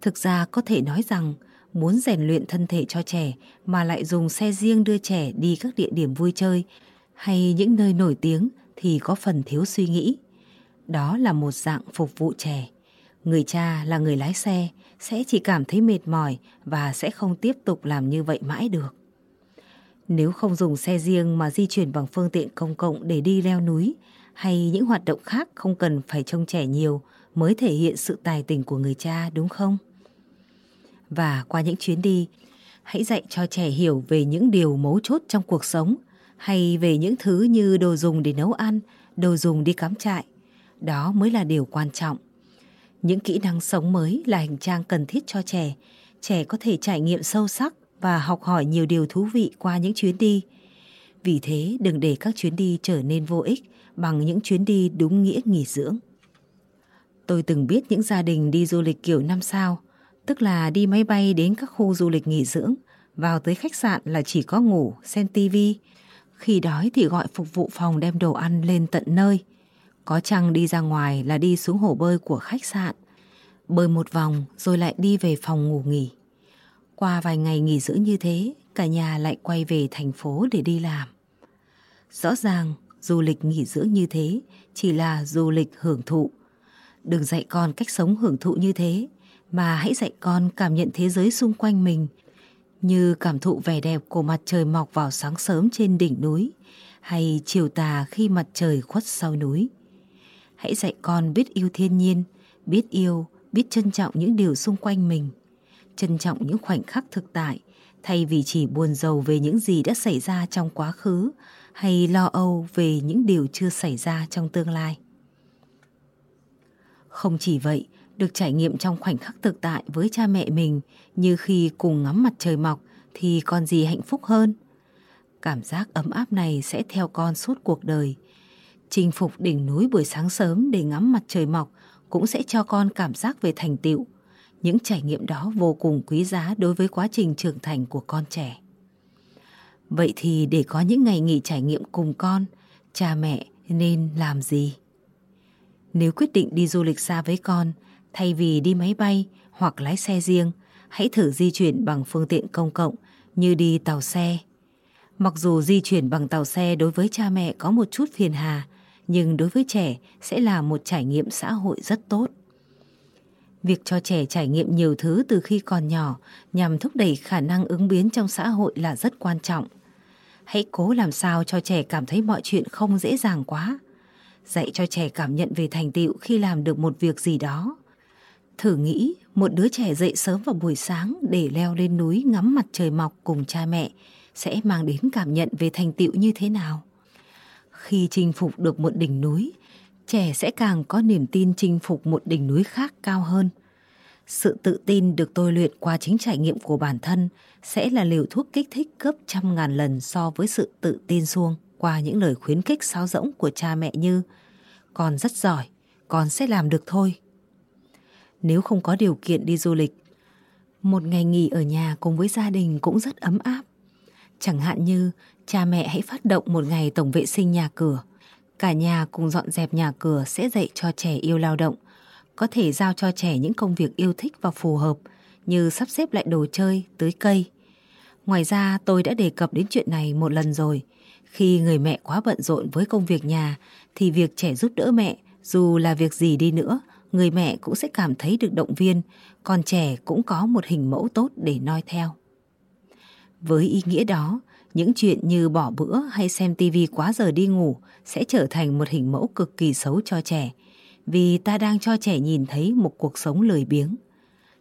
Thực ra có thể nói rằng muốn rèn luyện thân thể cho trẻ mà lại dùng xe riêng đưa trẻ đi các địa điểm vui chơi hay những nơi nổi tiếng thì có phần thiếu suy nghĩ. Đó là một dạng phục vụ trẻ, Người cha là người lái xe sẽ chỉ cảm thấy mệt mỏi và sẽ không tiếp tục làm như vậy mãi được. Nếu không dùng xe riêng mà di chuyển bằng phương tiện công cộng để đi leo núi hay những hoạt động khác không cần phải trông trẻ nhiều mới thể hiện sự tài tình của người cha đúng không? Và qua những chuyến đi, hãy dạy cho trẻ hiểu về những điều mấu chốt trong cuộc sống hay về những thứ như đồ dùng để nấu ăn, đồ dùng đi cắm trại. Đó mới là điều quan trọng. Những kỹ năng sống mới là hành trang cần thiết cho trẻ. Trẻ có thể trải nghiệm sâu sắc và học hỏi nhiều điều thú vị qua những chuyến đi. Vì thế đừng để các chuyến đi trở nên vô ích bằng những chuyến đi đúng nghĩa nghỉ dưỡng. Tôi từng biết những gia đình đi du lịch kiểu năm sao, tức là đi máy bay đến các khu du lịch nghỉ dưỡng, vào tới khách sạn là chỉ có ngủ, xem tivi. Khi đói thì gọi phục vụ phòng đem đồ ăn lên tận nơi. Có chăng đi ra ngoài là đi xuống hồ bơi của khách sạn, bơi một vòng rồi lại đi về phòng ngủ nghỉ. Qua vài ngày nghỉ dưỡng như thế, cả nhà lại quay về thành phố để đi làm. Rõ ràng, du lịch nghỉ dưỡng như thế chỉ là du lịch hưởng thụ. Đừng dạy con cách sống hưởng thụ như thế, mà hãy dạy con cảm nhận thế giới xung quanh mình như cảm thụ vẻ đẹp của mặt trời mọc vào sáng sớm trên đỉnh núi hay chiều tà khi mặt trời khuất sau núi. Hãy dạy con biết yêu thiên nhiên, biết yêu, biết trân trọng những điều xung quanh mình, trân trọng những khoảnh khắc thực tại thay vì chỉ buồn rầu về những gì đã xảy ra trong quá khứ hay lo âu về những điều chưa xảy ra trong tương lai. Không chỉ vậy, được trải nghiệm trong khoảnh khắc thực tại với cha mẹ mình như khi cùng ngắm mặt trời mọc thì còn gì hạnh phúc hơn. Cảm giác ấm áp này sẽ theo con suốt cuộc đời. Chinh phục đỉnh núi buổi sáng sớm để ngắm mặt trời mọc cũng sẽ cho con cảm giác về thành tựu. Những trải nghiệm đó vô cùng quý giá đối với quá trình trưởng thành của con trẻ. Vậy thì để có những ngày nghỉ trải nghiệm cùng con, cha mẹ nên làm gì? Nếu quyết định đi du lịch xa với con, thay vì đi máy bay hoặc lái xe riêng, hãy thử di chuyển bằng phương tiện công cộng như đi tàu xe. Mặc dù di chuyển bằng tàu xe đối với cha mẹ có một chút phiền hà, nhưng đối với trẻ sẽ là một trải nghiệm xã hội rất tốt. Việc cho trẻ trải nghiệm nhiều thứ từ khi còn nhỏ nhằm thúc đẩy khả năng ứng biến trong xã hội là rất quan trọng. Hãy cố làm sao cho trẻ cảm thấy mọi chuyện không dễ dàng quá. Dạy cho trẻ cảm nhận về thành tựu khi làm được một việc gì đó. Thử nghĩ một đứa trẻ dậy sớm vào buổi sáng để leo lên núi ngắm mặt trời mọc cùng cha mẹ sẽ mang đến cảm nhận về thành tựu như thế nào. Khi chinh phục được một đỉnh núi, trẻ sẽ càng có niềm tin chinh phục một đỉnh núi khác cao hơn. Sự tự tin được tôi luyện qua chính trải nghiệm của bản thân sẽ là liều thuốc kích thích gấp trăm ngàn lần so với sự tự tin xuông qua những lời khuyến khích sáo rỗng của cha mẹ như Con rất giỏi, con sẽ làm được thôi. Nếu không có điều kiện đi du lịch, một ngày nghỉ ở nhà cùng với gia đình cũng rất ấm áp. Chẳng hạn như cha mẹ hãy phát động một ngày tổng vệ sinh nhà cửa. Cả nhà cùng dọn dẹp nhà cửa sẽ dạy cho trẻ yêu lao động. Có thể giao cho trẻ những công việc yêu thích và phù hợp như sắp xếp lại đồ chơi, tưới cây. Ngoài ra tôi đã đề cập đến chuyện này một lần rồi. Khi người mẹ quá bận rộn với công việc nhà thì việc trẻ giúp đỡ mẹ dù là việc gì đi nữa người mẹ cũng sẽ cảm thấy được động viên, còn trẻ cũng có một hình mẫu tốt để noi theo. Với ý nghĩa đó, những chuyện như bỏ bữa hay xem tivi quá giờ đi ngủ sẽ trở thành một hình mẫu cực kỳ xấu cho trẻ, vì ta đang cho trẻ nhìn thấy một cuộc sống lười biếng.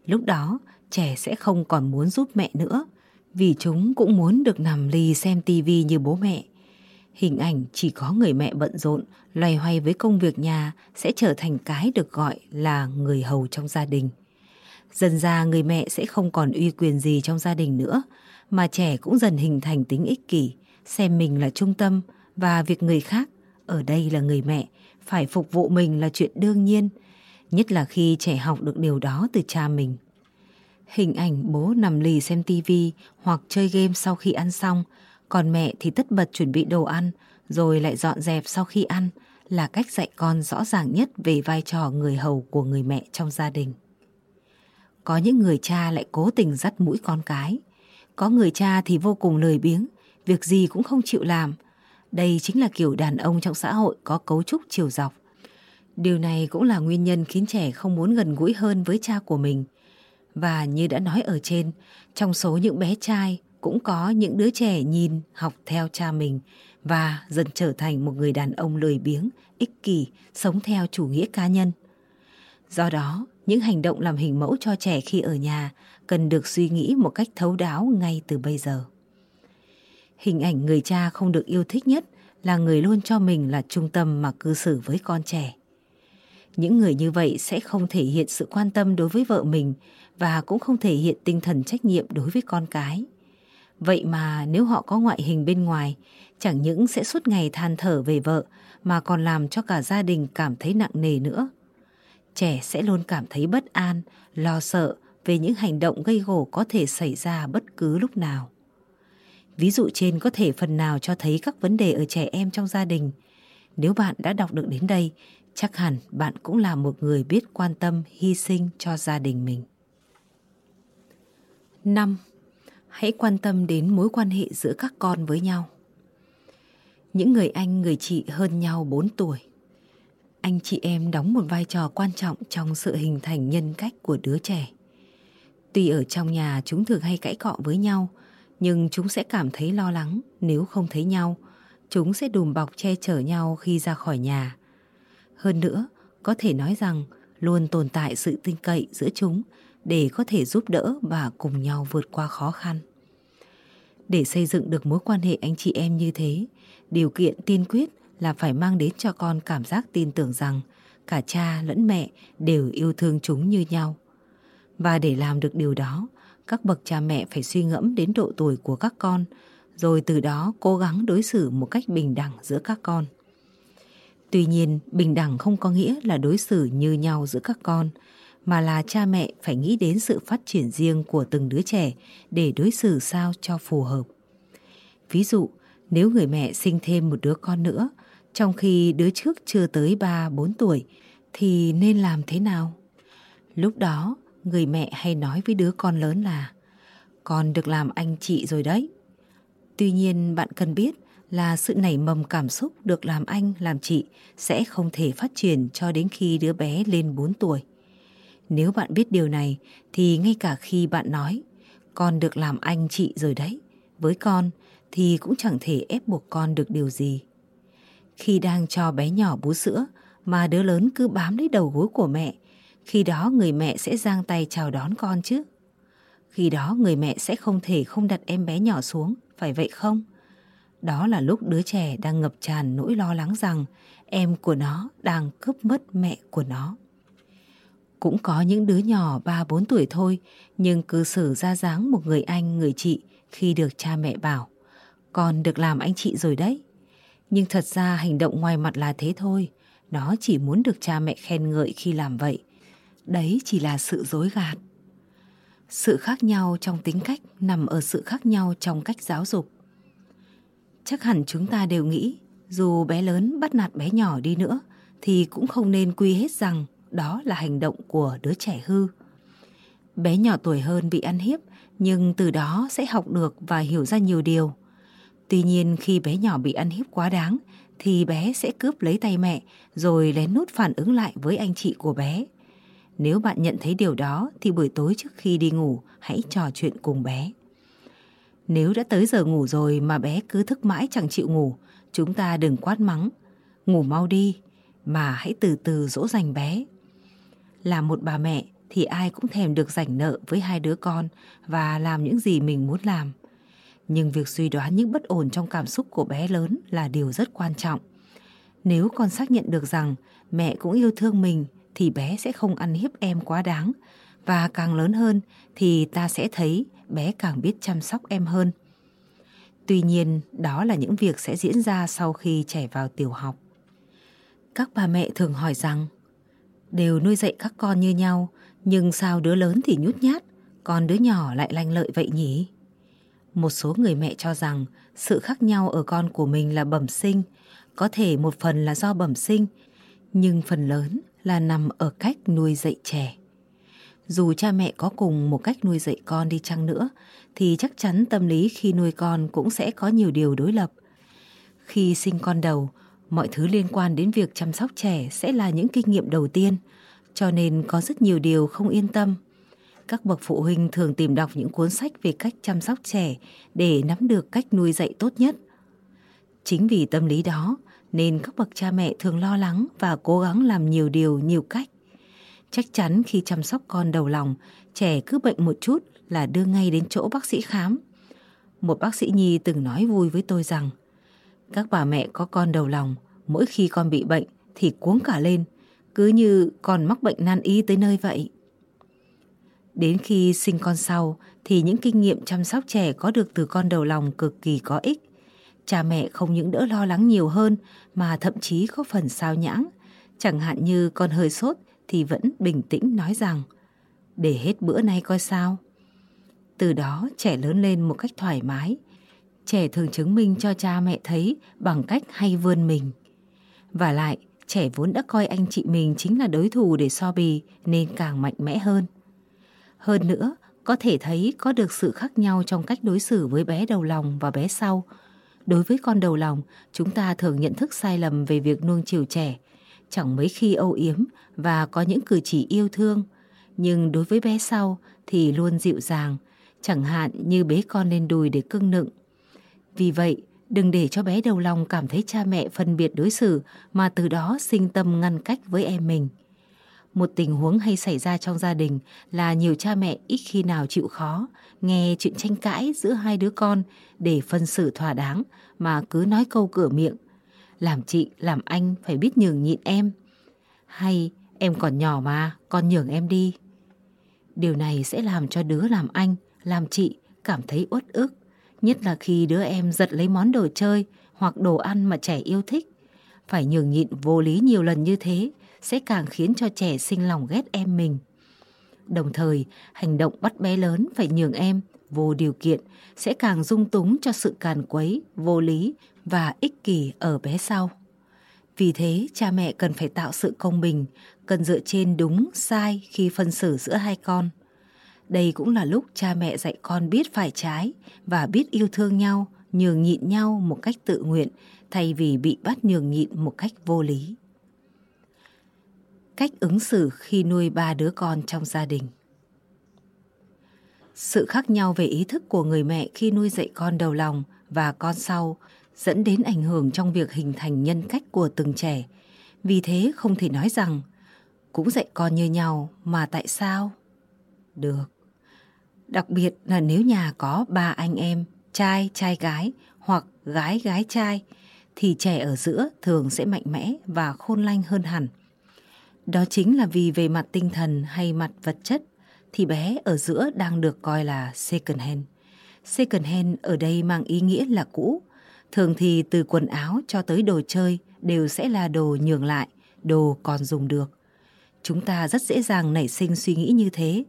Lúc đó, trẻ sẽ không còn muốn giúp mẹ nữa, vì chúng cũng muốn được nằm lì xem tivi như bố mẹ. Hình ảnh chỉ có người mẹ bận rộn, loay hoay với công việc nhà sẽ trở thành cái được gọi là người hầu trong gia đình. Dần ra người mẹ sẽ không còn uy quyền gì trong gia đình nữa, mà trẻ cũng dần hình thành tính ích kỷ, xem mình là trung tâm và việc người khác, ở đây là người mẹ, phải phục vụ mình là chuyện đương nhiên, nhất là khi trẻ học được điều đó từ cha mình. Hình ảnh bố nằm lì xem tivi hoặc chơi game sau khi ăn xong, còn mẹ thì tất bật chuẩn bị đồ ăn, rồi lại dọn dẹp sau khi ăn là cách dạy con rõ ràng nhất về vai trò người hầu của người mẹ trong gia đình. Có những người cha lại cố tình dắt mũi con cái. Có người cha thì vô cùng lười biếng, việc gì cũng không chịu làm. Đây chính là kiểu đàn ông trong xã hội có cấu trúc chiều dọc. Điều này cũng là nguyên nhân khiến trẻ không muốn gần gũi hơn với cha của mình. Và như đã nói ở trên, trong số những bé trai cũng có những đứa trẻ nhìn học theo cha mình và dần trở thành một người đàn ông lười biếng, ích kỷ, sống theo chủ nghĩa cá nhân. Do đó, những hành động làm hình mẫu cho trẻ khi ở nhà cần được suy nghĩ một cách thấu đáo ngay từ bây giờ. Hình ảnh người cha không được yêu thích nhất là người luôn cho mình là trung tâm mà cư xử với con trẻ. Những người như vậy sẽ không thể hiện sự quan tâm đối với vợ mình và cũng không thể hiện tinh thần trách nhiệm đối với con cái. Vậy mà nếu họ có ngoại hình bên ngoài, chẳng những sẽ suốt ngày than thở về vợ mà còn làm cho cả gia đình cảm thấy nặng nề nữa. Trẻ sẽ luôn cảm thấy bất an, lo sợ về những hành động gây gổ có thể xảy ra bất cứ lúc nào. Ví dụ trên có thể phần nào cho thấy các vấn đề ở trẻ em trong gia đình. Nếu bạn đã đọc được đến đây, chắc hẳn bạn cũng là một người biết quan tâm, hy sinh cho gia đình mình. 5. Hãy quan tâm đến mối quan hệ giữa các con với nhau. Những người anh, người chị hơn nhau 4 tuổi. Anh chị em đóng một vai trò quan trọng trong sự hình thành nhân cách của đứa trẻ. Tuy ở trong nhà chúng thường hay cãi cọ với nhau, nhưng chúng sẽ cảm thấy lo lắng nếu không thấy nhau. Chúng sẽ đùm bọc che chở nhau khi ra khỏi nhà. Hơn nữa, có thể nói rằng luôn tồn tại sự tin cậy giữa chúng để có thể giúp đỡ và cùng nhau vượt qua khó khăn. Để xây dựng được mối quan hệ anh chị em như thế, điều kiện tiên quyết là phải mang đến cho con cảm giác tin tưởng rằng cả cha lẫn mẹ đều yêu thương chúng như nhau. Và để làm được điều đó, các bậc cha mẹ phải suy ngẫm đến độ tuổi của các con, rồi từ đó cố gắng đối xử một cách bình đẳng giữa các con. Tuy nhiên, bình đẳng không có nghĩa là đối xử như nhau giữa các con, mà là cha mẹ phải nghĩ đến sự phát triển riêng của từng đứa trẻ để đối xử sao cho phù hợp. Ví dụ, nếu người mẹ sinh thêm một đứa con nữa, trong khi đứa trước chưa tới 3-4 tuổi, thì nên làm thế nào? Lúc đó, người mẹ hay nói với đứa con lớn là Con được làm anh chị rồi đấy. Tuy nhiên bạn cần biết là sự nảy mầm cảm xúc được làm anh, làm chị sẽ không thể phát triển cho đến khi đứa bé lên 4 tuổi. Nếu bạn biết điều này thì ngay cả khi bạn nói con được làm anh chị rồi đấy, với con thì cũng chẳng thể ép buộc con được điều gì. Khi đang cho bé nhỏ bú sữa mà đứa lớn cứ bám lấy đầu gối của mẹ, khi đó người mẹ sẽ giang tay chào đón con chứ. Khi đó người mẹ sẽ không thể không đặt em bé nhỏ xuống, phải vậy không? Đó là lúc đứa trẻ đang ngập tràn nỗi lo lắng rằng em của nó đang cướp mất mẹ của nó. Cũng có những đứa nhỏ 3-4 tuổi thôi, nhưng cư xử ra dáng một người anh, người chị khi được cha mẹ bảo. Con được làm anh chị rồi đấy. Nhưng thật ra hành động ngoài mặt là thế thôi. Nó chỉ muốn được cha mẹ khen ngợi khi làm vậy. Đấy chỉ là sự dối gạt. Sự khác nhau trong tính cách nằm ở sự khác nhau trong cách giáo dục. Chắc hẳn chúng ta đều nghĩ dù bé lớn bắt nạt bé nhỏ đi nữa thì cũng không nên quy hết rằng đó là hành động của đứa trẻ hư. Bé nhỏ tuổi hơn bị ăn hiếp nhưng từ đó sẽ học được và hiểu ra nhiều điều. Tuy nhiên khi bé nhỏ bị ăn hiếp quá đáng thì bé sẽ cướp lấy tay mẹ rồi lén nút phản ứng lại với anh chị của bé. Nếu bạn nhận thấy điều đó thì buổi tối trước khi đi ngủ hãy trò chuyện cùng bé. Nếu đã tới giờ ngủ rồi mà bé cứ thức mãi chẳng chịu ngủ, chúng ta đừng quát mắng. Ngủ mau đi, mà hãy từ từ dỗ dành bé. Là một bà mẹ thì ai cũng thèm được rảnh nợ với hai đứa con và làm những gì mình muốn làm. Nhưng việc suy đoán những bất ổn trong cảm xúc của bé lớn là điều rất quan trọng. Nếu con xác nhận được rằng mẹ cũng yêu thương mình thì bé sẽ không ăn hiếp em quá đáng và càng lớn hơn thì ta sẽ thấy bé càng biết chăm sóc em hơn. Tuy nhiên, đó là những việc sẽ diễn ra sau khi trẻ vào tiểu học. Các bà mẹ thường hỏi rằng đều nuôi dạy các con như nhau, nhưng sao đứa lớn thì nhút nhát, còn đứa nhỏ lại lanh lợi vậy nhỉ? Một số người mẹ cho rằng sự khác nhau ở con của mình là bẩm sinh, có thể một phần là do bẩm sinh, nhưng phần lớn là nằm ở cách nuôi dạy trẻ. Dù cha mẹ có cùng một cách nuôi dạy con đi chăng nữa, thì chắc chắn tâm lý khi nuôi con cũng sẽ có nhiều điều đối lập. Khi sinh con đầu, Mọi thứ liên quan đến việc chăm sóc trẻ sẽ là những kinh nghiệm đầu tiên, cho nên có rất nhiều điều không yên tâm. Các bậc phụ huynh thường tìm đọc những cuốn sách về cách chăm sóc trẻ để nắm được cách nuôi dạy tốt nhất. Chính vì tâm lý đó nên các bậc cha mẹ thường lo lắng và cố gắng làm nhiều điều nhiều cách. Chắc chắn khi chăm sóc con đầu lòng, trẻ cứ bệnh một chút là đưa ngay đến chỗ bác sĩ khám. Một bác sĩ nhi từng nói vui với tôi rằng các bà mẹ có con đầu lòng, mỗi khi con bị bệnh thì cuống cả lên, cứ như con mắc bệnh nan y tới nơi vậy. Đến khi sinh con sau thì những kinh nghiệm chăm sóc trẻ có được từ con đầu lòng cực kỳ có ích. Cha mẹ không những đỡ lo lắng nhiều hơn mà thậm chí có phần sao nhãng. Chẳng hạn như con hơi sốt thì vẫn bình tĩnh nói rằng để hết bữa nay coi sao. Từ đó trẻ lớn lên một cách thoải mái. Trẻ thường chứng minh cho cha mẹ thấy bằng cách hay vươn mình. Và lại, trẻ vốn đã coi anh chị mình chính là đối thủ để so bì nên càng mạnh mẽ hơn. Hơn nữa, có thể thấy có được sự khác nhau trong cách đối xử với bé đầu lòng và bé sau. Đối với con đầu lòng, chúng ta thường nhận thức sai lầm về việc nuông chiều trẻ, chẳng mấy khi âu yếm và có những cử chỉ yêu thương. Nhưng đối với bé sau thì luôn dịu dàng, chẳng hạn như bế con lên đùi để cưng nựng. Vì vậy, đừng để cho bé đầu lòng cảm thấy cha mẹ phân biệt đối xử mà từ đó sinh tâm ngăn cách với em mình. Một tình huống hay xảy ra trong gia đình là nhiều cha mẹ ít khi nào chịu khó, nghe chuyện tranh cãi giữa hai đứa con để phân xử thỏa đáng mà cứ nói câu cửa miệng. Làm chị, làm anh phải biết nhường nhịn em. Hay em còn nhỏ mà, con nhường em đi. Điều này sẽ làm cho đứa làm anh, làm chị cảm thấy uất ức. Nhất là khi đứa em giật lấy món đồ chơi hoặc đồ ăn mà trẻ yêu thích. Phải nhường nhịn vô lý nhiều lần như thế sẽ càng khiến cho trẻ sinh lòng ghét em mình. Đồng thời, hành động bắt bé lớn phải nhường em vô điều kiện sẽ càng dung túng cho sự càn quấy, vô lý và ích kỷ ở bé sau. Vì thế, cha mẹ cần phải tạo sự công bình, cần dựa trên đúng, sai khi phân xử giữa hai con. Đây cũng là lúc cha mẹ dạy con biết phải trái và biết yêu thương nhau, nhường nhịn nhau một cách tự nguyện thay vì bị bắt nhường nhịn một cách vô lý cách ứng xử khi nuôi ba đứa con trong gia đình. Sự khác nhau về ý thức của người mẹ khi nuôi dạy con đầu lòng và con sau dẫn đến ảnh hưởng trong việc hình thành nhân cách của từng trẻ. Vì thế không thể nói rằng cũng dạy con như nhau mà tại sao? Được. Đặc biệt là nếu nhà có ba anh em, trai, trai gái hoặc gái, gái trai thì trẻ ở giữa thường sẽ mạnh mẽ và khôn lanh hơn hẳn. Đó chính là vì về mặt tinh thần hay mặt vật chất thì bé ở giữa đang được coi là second hand. Second hand ở đây mang ý nghĩa là cũ. Thường thì từ quần áo cho tới đồ chơi đều sẽ là đồ nhường lại, đồ còn dùng được. Chúng ta rất dễ dàng nảy sinh suy nghĩ như thế.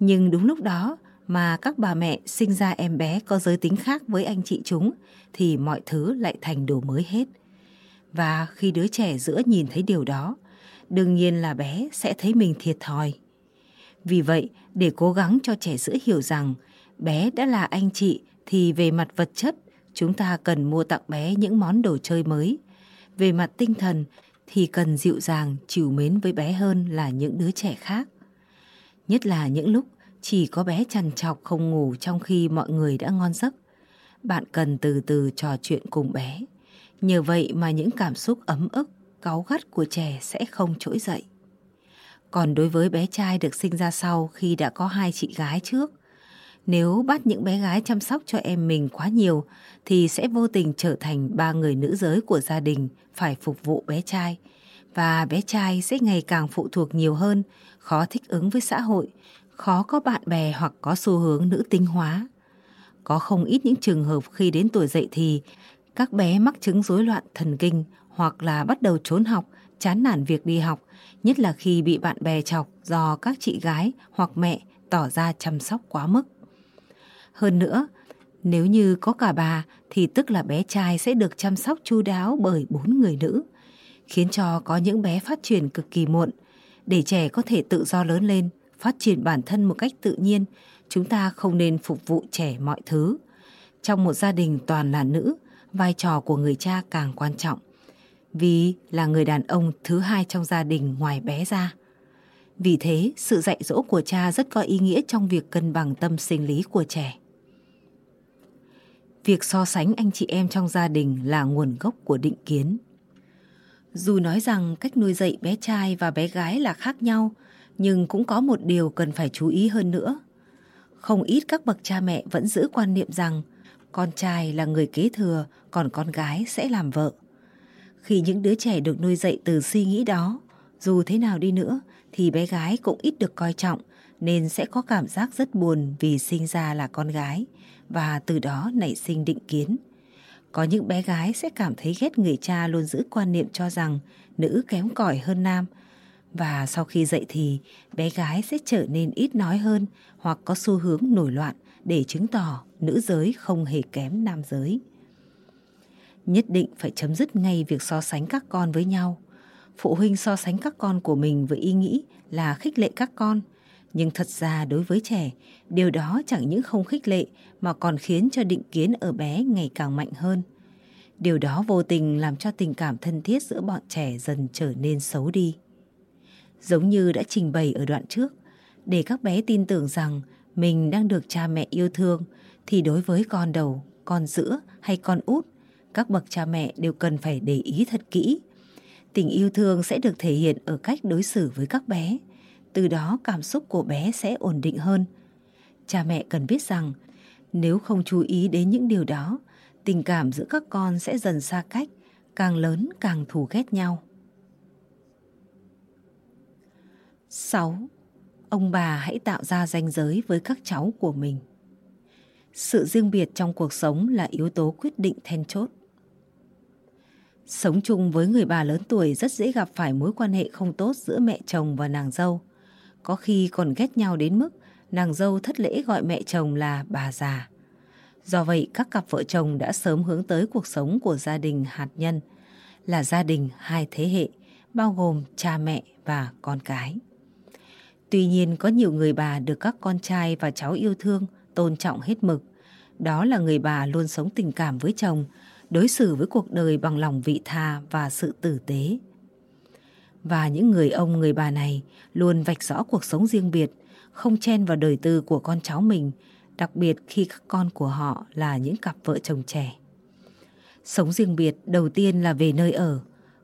Nhưng đúng lúc đó mà các bà mẹ sinh ra em bé có giới tính khác với anh chị chúng thì mọi thứ lại thành đồ mới hết. Và khi đứa trẻ giữa nhìn thấy điều đó đương nhiên là bé sẽ thấy mình thiệt thòi. Vì vậy, để cố gắng cho trẻ sữa hiểu rằng bé đã là anh chị thì về mặt vật chất, chúng ta cần mua tặng bé những món đồ chơi mới. Về mặt tinh thần thì cần dịu dàng, chiều mến với bé hơn là những đứa trẻ khác. Nhất là những lúc chỉ có bé chằn chọc không ngủ trong khi mọi người đã ngon giấc. Bạn cần từ từ trò chuyện cùng bé. Nhờ vậy mà những cảm xúc ấm ức cáu gắt của trẻ sẽ không trỗi dậy. Còn đối với bé trai được sinh ra sau khi đã có hai chị gái trước, nếu bắt những bé gái chăm sóc cho em mình quá nhiều thì sẽ vô tình trở thành ba người nữ giới của gia đình phải phục vụ bé trai. Và bé trai sẽ ngày càng phụ thuộc nhiều hơn, khó thích ứng với xã hội, khó có bạn bè hoặc có xu hướng nữ tính hóa. Có không ít những trường hợp khi đến tuổi dậy thì các bé mắc chứng rối loạn thần kinh hoặc là bắt đầu trốn học, chán nản việc đi học, nhất là khi bị bạn bè chọc do các chị gái hoặc mẹ tỏ ra chăm sóc quá mức. Hơn nữa, nếu như có cả bà thì tức là bé trai sẽ được chăm sóc chu đáo bởi bốn người nữ, khiến cho có những bé phát triển cực kỳ muộn. Để trẻ có thể tự do lớn lên, phát triển bản thân một cách tự nhiên, chúng ta không nên phục vụ trẻ mọi thứ. Trong một gia đình toàn là nữ, vai trò của người cha càng quan trọng. vì là người đàn ông thứ hai trong gia đình ngoài bé ra. Vì thế, sự dạy dỗ của cha rất có ý nghĩa trong việc cân bằng tâm sinh lý của trẻ. Việc so sánh anh chị em trong gia đình là nguồn gốc của định kiến. Dù nói rằng cách nuôi dạy bé trai và bé gái là khác nhau, nhưng cũng có một điều cần phải chú ý hơn nữa. Không ít các bậc cha mẹ vẫn giữ quan niệm rằng con trai là người kế thừa, còn con gái sẽ làm vợ. Khi những đứa trẻ được nuôi dạy từ suy nghĩ đó, dù thế nào đi nữa thì bé gái cũng ít được coi trọng nên sẽ có cảm giác rất buồn vì sinh ra là con gái và từ đó nảy sinh định kiến. Có những bé gái sẽ cảm thấy ghét người cha luôn giữ quan niệm cho rằng nữ kém cỏi hơn nam và sau khi dậy thì bé gái sẽ trở nên ít nói hơn hoặc có xu hướng nổi loạn để chứng tỏ nữ giới không hề kém nam giới. Nhất định phải chấm dứt ngay việc so sánh các con với nhau. Phụ huynh so sánh các con của mình với ý nghĩ là khích lệ các con. Nhưng thật ra đối với trẻ, điều đó chẳng những không khích lệ mà còn khiến cho định kiến ở bé ngày càng mạnh hơn. Điều đó vô tình làm cho tình cảm thân thiết giữa bọn trẻ dần trở nên xấu đi. Giống như đã trình bày ở đoạn trước, để các bé tin tưởng rằng mình đang được cha mẹ yêu thương thì đối với con đầu, con giữa hay con út, các bậc cha mẹ đều cần phải để ý thật kỹ. Tình yêu thương sẽ được thể hiện ở cách đối xử với các bé, từ đó cảm xúc của bé sẽ ổn định hơn. Cha mẹ cần biết rằng nếu không chú ý đến những điều đó, tình cảm giữa các con sẽ dần xa cách, càng lớn càng thù ghét nhau. 6. Ông bà hãy tạo ra ranh giới với các cháu của mình. Sự riêng biệt trong cuộc sống là yếu tố quyết định then chốt. Sống chung với người bà lớn tuổi rất dễ gặp phải mối quan hệ không tốt giữa mẹ chồng và nàng dâu. Có khi còn ghét nhau đến mức nàng dâu thất lễ gọi mẹ chồng là bà già. Do vậy, các cặp vợ chồng đã sớm hướng tới cuộc sống của gia đình hạt nhân, là gia đình hai thế hệ, bao gồm cha mẹ và con cái. Tuy nhiên có nhiều người bà được các con trai và cháu yêu thương, tôn trọng hết mực. Đó là người bà luôn sống tình cảm với chồng, đối xử với cuộc đời bằng lòng vị tha và sự tử tế. Và những người ông người bà này luôn vạch rõ cuộc sống riêng biệt, không chen vào đời tư của con cháu mình, đặc biệt khi các con của họ là những cặp vợ chồng trẻ. Sống riêng biệt đầu tiên là về nơi ở.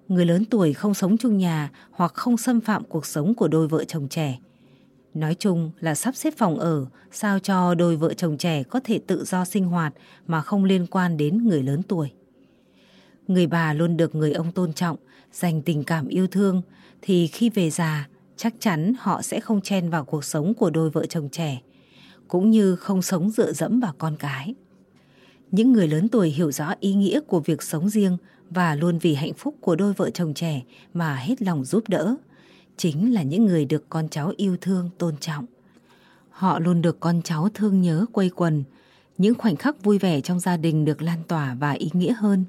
Người lớn tuổi không sống chung nhà hoặc không xâm phạm cuộc sống của đôi vợ chồng trẻ. Nói chung là sắp xếp phòng ở sao cho đôi vợ chồng trẻ có thể tự do sinh hoạt mà không liên quan đến người lớn tuổi. Người bà luôn được người ông tôn trọng, dành tình cảm yêu thương thì khi về già chắc chắn họ sẽ không chen vào cuộc sống của đôi vợ chồng trẻ cũng như không sống dựa dẫm vào con cái. Những người lớn tuổi hiểu rõ ý nghĩa của việc sống riêng và luôn vì hạnh phúc của đôi vợ chồng trẻ mà hết lòng giúp đỡ, chính là những người được con cháu yêu thương tôn trọng. Họ luôn được con cháu thương nhớ quây quần, những khoảnh khắc vui vẻ trong gia đình được lan tỏa và ý nghĩa hơn.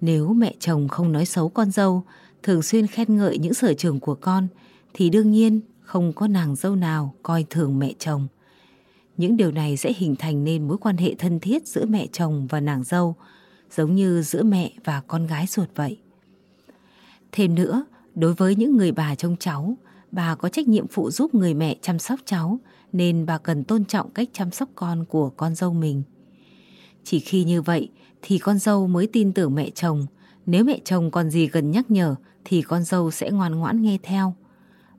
Nếu mẹ chồng không nói xấu con dâu, thường xuyên khen ngợi những sở trường của con, thì đương nhiên không có nàng dâu nào coi thường mẹ chồng. Những điều này sẽ hình thành nên mối quan hệ thân thiết giữa mẹ chồng và nàng dâu, giống như giữa mẹ và con gái ruột vậy. Thêm nữa, đối với những người bà trông cháu, bà có trách nhiệm phụ giúp người mẹ chăm sóc cháu, nên bà cần tôn trọng cách chăm sóc con của con dâu mình. Chỉ khi như vậy thì con dâu mới tin tưởng mẹ chồng, nếu mẹ chồng còn gì cần nhắc nhở thì con dâu sẽ ngoan ngoãn nghe theo.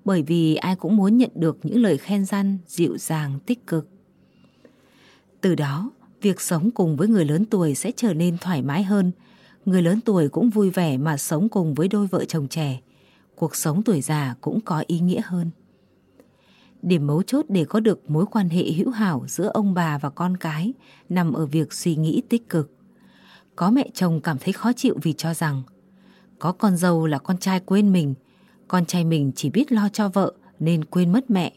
Bởi vì ai cũng muốn nhận được những lời khen răn, dịu dàng, tích cực. Từ đó, việc sống cùng với người lớn tuổi sẽ trở nên thoải mái hơn. Người lớn tuổi cũng vui vẻ mà sống cùng với đôi vợ chồng trẻ. Cuộc sống tuổi già cũng có ý nghĩa hơn. Điểm mấu chốt để có được mối quan hệ hữu hảo giữa ông bà và con cái nằm ở việc suy nghĩ tích cực. Có mẹ chồng cảm thấy khó chịu vì cho rằng có con dâu là con trai quên mình, con trai mình chỉ biết lo cho vợ nên quên mất mẹ,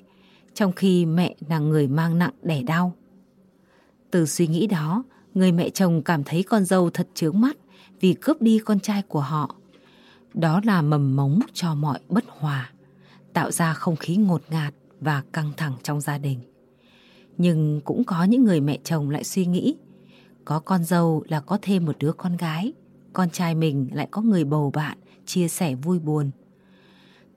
trong khi mẹ là người mang nặng đẻ đau. Từ suy nghĩ đó, người mẹ chồng cảm thấy con dâu thật chướng mắt vì cướp đi con trai của họ. Đó là mầm mống cho mọi bất hòa, tạo ra không khí ngột ngạt và căng thẳng trong gia đình. Nhưng cũng có những người mẹ chồng lại suy nghĩ, có con dâu là có thêm một đứa con gái, con trai mình lại có người bầu bạn, chia sẻ vui buồn.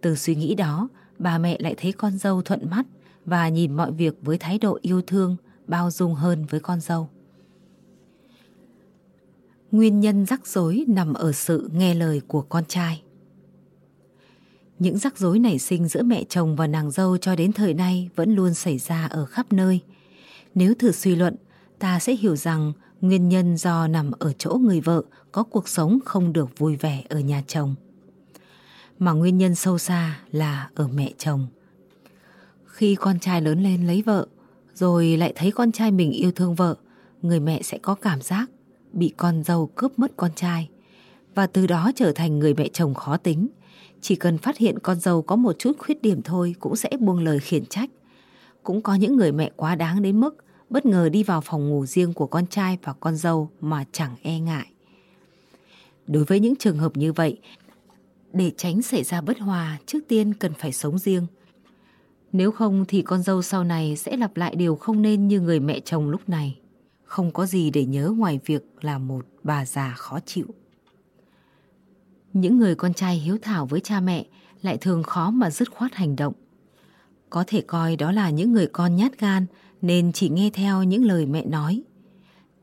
Từ suy nghĩ đó, bà mẹ lại thấy con dâu thuận mắt và nhìn mọi việc với thái độ yêu thương, bao dung hơn với con dâu. Nguyên nhân rắc rối nằm ở sự nghe lời của con trai. Những rắc rối nảy sinh giữa mẹ chồng và nàng dâu cho đến thời nay vẫn luôn xảy ra ở khắp nơi. Nếu thử suy luận, ta sẽ hiểu rằng nguyên nhân do nằm ở chỗ người vợ có cuộc sống không được vui vẻ ở nhà chồng. Mà nguyên nhân sâu xa là ở mẹ chồng. Khi con trai lớn lên lấy vợ, rồi lại thấy con trai mình yêu thương vợ, người mẹ sẽ có cảm giác bị con dâu cướp mất con trai và từ đó trở thành người mẹ chồng khó tính. Chỉ cần phát hiện con dâu có một chút khuyết điểm thôi cũng sẽ buông lời khiển trách. Cũng có những người mẹ quá đáng đến mức bất ngờ đi vào phòng ngủ riêng của con trai và con dâu mà chẳng e ngại. Đối với những trường hợp như vậy, để tránh xảy ra bất hòa, trước tiên cần phải sống riêng. Nếu không thì con dâu sau này sẽ lặp lại điều không nên như người mẹ chồng lúc này. Không có gì để nhớ ngoài việc là một bà già khó chịu. Những người con trai hiếu thảo với cha mẹ lại thường khó mà dứt khoát hành động. Có thể coi đó là những người con nhát gan nên chỉ nghe theo những lời mẹ nói.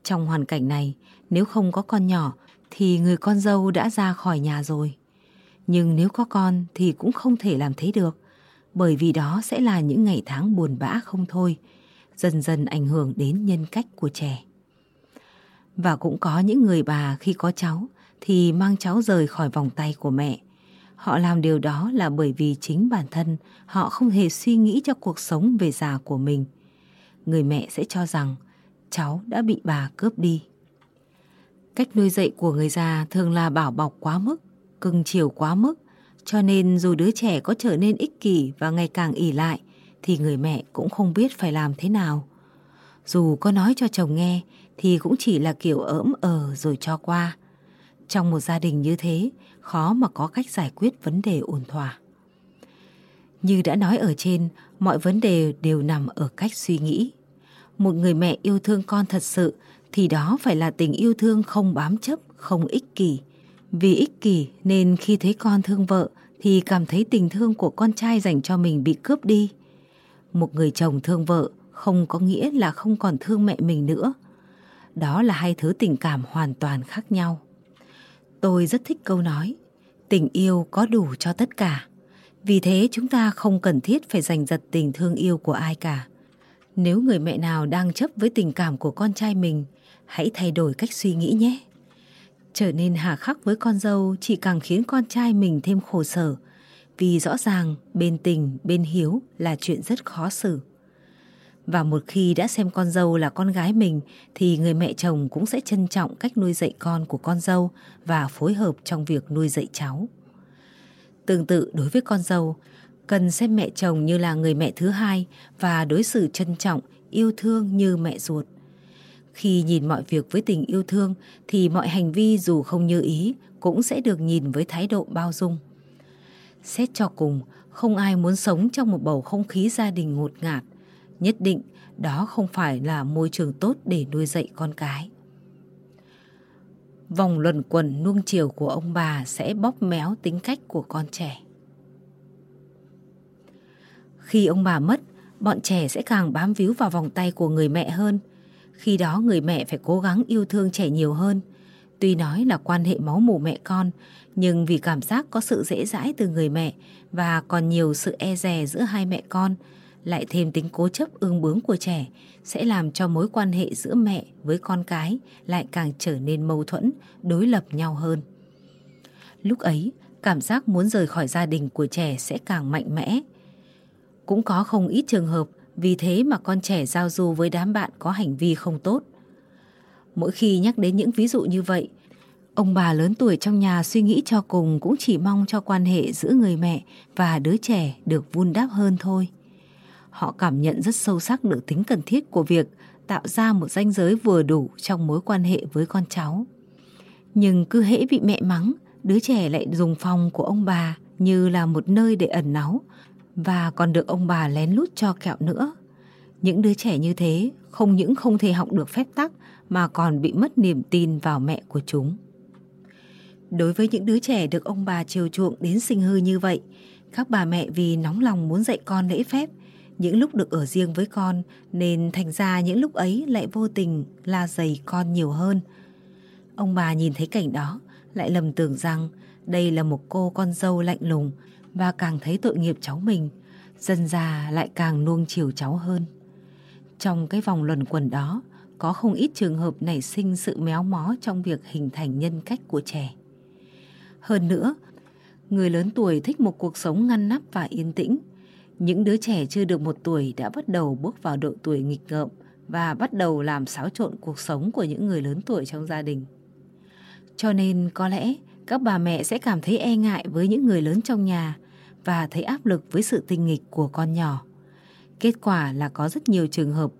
Trong hoàn cảnh này, nếu không có con nhỏ thì người con dâu đã ra khỏi nhà rồi. Nhưng nếu có con thì cũng không thể làm thế được, bởi vì đó sẽ là những ngày tháng buồn bã không thôi, dần dần ảnh hưởng đến nhân cách của trẻ. Và cũng có những người bà khi có cháu thì mang cháu rời khỏi vòng tay của mẹ. Họ làm điều đó là bởi vì chính bản thân họ không hề suy nghĩ cho cuộc sống về già của mình. Người mẹ sẽ cho rằng cháu đã bị bà cướp đi. Cách nuôi dạy của người già thường là bảo bọc quá mức, cưng chiều quá mức, cho nên dù đứa trẻ có trở nên ích kỷ và ngày càng ỉ lại, thì người mẹ cũng không biết phải làm thế nào. Dù có nói cho chồng nghe thì cũng chỉ là kiểu ỡm ờ rồi cho qua. Trong một gia đình như thế, khó mà có cách giải quyết vấn đề ổn thỏa. Như đã nói ở trên, mọi vấn đề đều nằm ở cách suy nghĩ. Một người mẹ yêu thương con thật sự thì đó phải là tình yêu thương không bám chấp, không ích kỷ. Vì ích kỷ nên khi thấy con thương vợ thì cảm thấy tình thương của con trai dành cho mình bị cướp đi. Một người chồng thương vợ không có nghĩa là không còn thương mẹ mình nữa. Đó là hai thứ tình cảm hoàn toàn khác nhau. Tôi rất thích câu nói, tình yêu có đủ cho tất cả. Vì thế chúng ta không cần thiết phải giành giật tình thương yêu của ai cả. Nếu người mẹ nào đang chấp với tình cảm của con trai mình, hãy thay đổi cách suy nghĩ nhé. Trở nên hà khắc với con dâu chỉ càng khiến con trai mình thêm khổ sở, vì rõ ràng bên tình, bên hiếu là chuyện rất khó xử. Và một khi đã xem con dâu là con gái mình thì người mẹ chồng cũng sẽ trân trọng cách nuôi dạy con của con dâu và phối hợp trong việc nuôi dạy cháu. Tương tự đối với con dâu, cần xem mẹ chồng như là người mẹ thứ hai và đối xử trân trọng, yêu thương như mẹ ruột. Khi nhìn mọi việc với tình yêu thương thì mọi hành vi dù không như ý cũng sẽ được nhìn với thái độ bao dung. Xét cho cùng, không ai muốn sống trong một bầu không khí gia đình ngột ngạt. Nhất định đó không phải là môi trường tốt để nuôi dạy con cái. Vòng luẩn quẩn nuông chiều của ông bà sẽ bóp méo tính cách của con trẻ. Khi ông bà mất, bọn trẻ sẽ càng bám víu vào vòng tay của người mẹ hơn. Khi đó người mẹ phải cố gắng yêu thương trẻ nhiều hơn. Tuy nói là quan hệ máu mủ mẹ con, nhưng vì cảm giác có sự dễ dãi từ người mẹ và còn nhiều sự e dè giữa hai mẹ con, lại thêm tính cố chấp ương bướng của trẻ sẽ làm cho mối quan hệ giữa mẹ với con cái lại càng trở nên mâu thuẫn, đối lập nhau hơn. Lúc ấy, cảm giác muốn rời khỏi gia đình của trẻ sẽ càng mạnh mẽ. Cũng có không ít trường hợp vì thế mà con trẻ giao du với đám bạn có hành vi không tốt. Mỗi khi nhắc đến những ví dụ như vậy, ông bà lớn tuổi trong nhà suy nghĩ cho cùng cũng chỉ mong cho quan hệ giữa người mẹ và đứa trẻ được vun đắp hơn thôi. Họ cảm nhận rất sâu sắc được tính cần thiết của việc tạo ra một ranh giới vừa đủ trong mối quan hệ với con cháu. Nhưng cứ hễ bị mẹ mắng, đứa trẻ lại dùng phòng của ông bà như là một nơi để ẩn náu và còn được ông bà lén lút cho kẹo nữa. Những đứa trẻ như thế không những không thể học được phép tắc mà còn bị mất niềm tin vào mẹ của chúng. Đối với những đứa trẻ được ông bà chiều chuộng đến sinh hư như vậy, các bà mẹ vì nóng lòng muốn dạy con lễ phép, những lúc được ở riêng với con nên thành ra những lúc ấy lại vô tình la dày con nhiều hơn. Ông bà nhìn thấy cảnh đó lại lầm tưởng rằng đây là một cô con dâu lạnh lùng và càng thấy tội nghiệp cháu mình, dần già lại càng nuông chiều cháu hơn. Trong cái vòng luẩn quẩn đó, có không ít trường hợp nảy sinh sự méo mó trong việc hình thành nhân cách của trẻ. Hơn nữa, người lớn tuổi thích một cuộc sống ngăn nắp và yên tĩnh. Những đứa trẻ chưa được một tuổi đã bắt đầu bước vào độ tuổi nghịch ngợm và bắt đầu làm xáo trộn cuộc sống của những người lớn tuổi trong gia đình. Cho nên có lẽ các bà mẹ sẽ cảm thấy e ngại với những người lớn trong nhà và thấy áp lực với sự tinh nghịch của con nhỏ. Kết quả là có rất nhiều trường hợp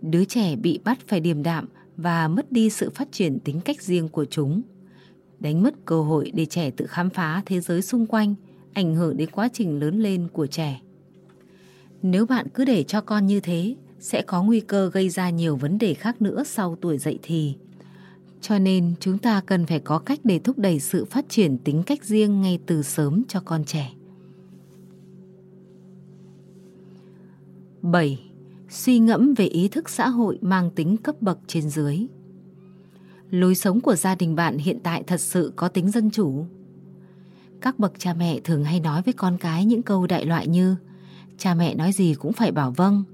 đứa trẻ bị bắt phải điềm đạm và mất đi sự phát triển tính cách riêng của chúng. Đánh mất cơ hội để trẻ tự khám phá thế giới xung quanh, ảnh hưởng đến quá trình lớn lên của trẻ. Nếu bạn cứ để cho con như thế, sẽ có nguy cơ gây ra nhiều vấn đề khác nữa sau tuổi dậy thì. Cho nên chúng ta cần phải có cách để thúc đẩy sự phát triển tính cách riêng ngay từ sớm cho con trẻ. 7. Suy ngẫm về ý thức xã hội mang tính cấp bậc trên dưới. Lối sống của gia đình bạn hiện tại thật sự có tính dân chủ. Các bậc cha mẹ thường hay nói với con cái những câu đại loại như, cha mẹ nói gì cũng phải bảo vâng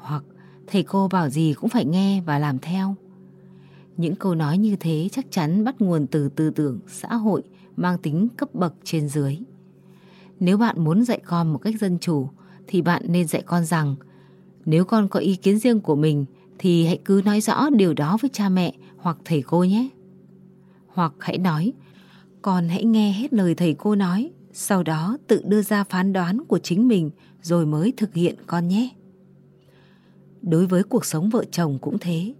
hoặc, thầy cô bảo gì cũng phải nghe và làm theo. Những câu nói như thế chắc chắn bắt nguồn từ tư tưởng, xã hội mang tính cấp bậc trên dưới. Nếu bạn muốn dạy con một cách dân chủ, thì bạn nên dạy con rằng, nếu con có ý kiến riêng của mình, thì hãy cứ nói rõ điều đó với cha mẹ hoặc thầy cô nhé. Hoặc hãy nói, con hãy nghe hết lời thầy cô nói, sau đó tự đưa ra phán đoán của chính mình rồi mới thực hiện con nhé. Đối với cuộc sống vợ chồng cũng thế.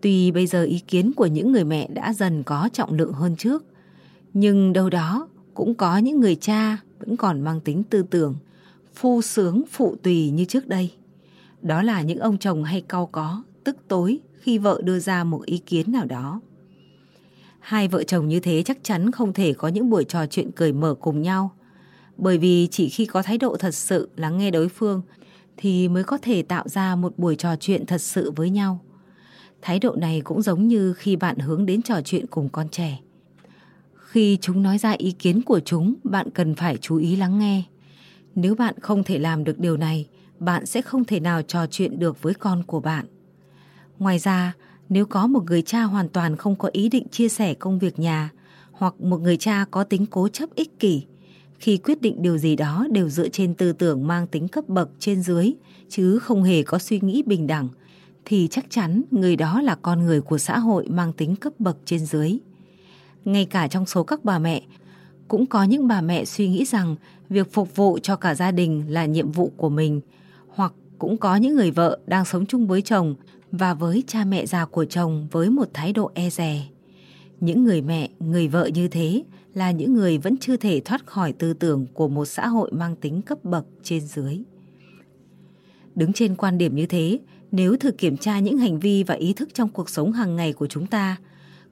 Tuy bây giờ ý kiến của những người mẹ đã dần có trọng lượng hơn trước, nhưng đâu đó cũng có những người cha vẫn còn mang tính tư tưởng, phu sướng phụ tùy như trước đây. Đó là những ông chồng hay cau có, tức tối khi vợ đưa ra một ý kiến nào đó. Hai vợ chồng như thế chắc chắn không thể có những buổi trò chuyện cởi mở cùng nhau. Bởi vì chỉ khi có thái độ thật sự lắng nghe đối phương thì mới có thể tạo ra một buổi trò chuyện thật sự với nhau. Thái độ này cũng giống như khi bạn hướng đến trò chuyện cùng con trẻ. Khi chúng nói ra ý kiến của chúng, bạn cần phải chú ý lắng nghe. Nếu bạn không thể làm được điều này, bạn sẽ không thể nào trò chuyện được với con của bạn. Ngoài ra, nếu có một người cha hoàn toàn không có ý định chia sẻ công việc nhà hoặc một người cha có tính cố chấp ích kỷ, khi quyết định điều gì đó đều dựa trên tư tưởng mang tính cấp bậc trên dưới chứ không hề có suy nghĩ bình đẳng thì chắc chắn người đó là con người của xã hội mang tính cấp bậc trên dưới. Ngay cả trong số các bà mẹ, cũng có những bà mẹ suy nghĩ rằng việc phục vụ cho cả gia đình là nhiệm vụ của mình hoặc cũng có những người vợ đang sống chung với chồng và với cha mẹ già của chồng với một thái độ e dè. Những người mẹ, người vợ như thế là những người vẫn chưa thể thoát khỏi tư tưởng của một xã hội mang tính cấp bậc trên dưới. Đứng trên quan điểm như thế, nếu thử kiểm tra những hành vi và ý thức trong cuộc sống hàng ngày của chúng ta,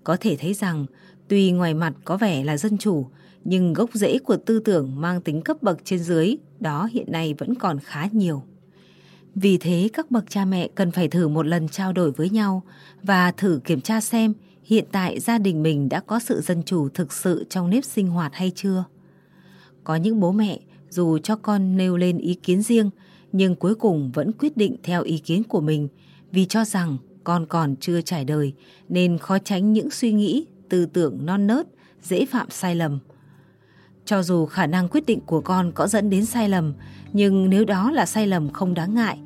có thể thấy rằng tuy ngoài mặt có vẻ là dân chủ, nhưng gốc rễ của tư tưởng mang tính cấp bậc trên dưới đó hiện nay vẫn còn khá nhiều. Vì thế các bậc cha mẹ cần phải thử một lần trao đổi với nhau và thử kiểm tra xem hiện tại gia đình mình đã có sự dân chủ thực sự trong nếp sinh hoạt hay chưa. Có những bố mẹ dù cho con nêu lên ý kiến riêng nhưng cuối cùng vẫn quyết định theo ý kiến của mình vì cho rằng con còn chưa trải đời nên khó tránh những suy nghĩ, tư tưởng non nớt, dễ phạm sai lầm. Cho dù khả năng quyết định của con có dẫn đến sai lầm nhưng nếu đó là sai lầm không đáng ngại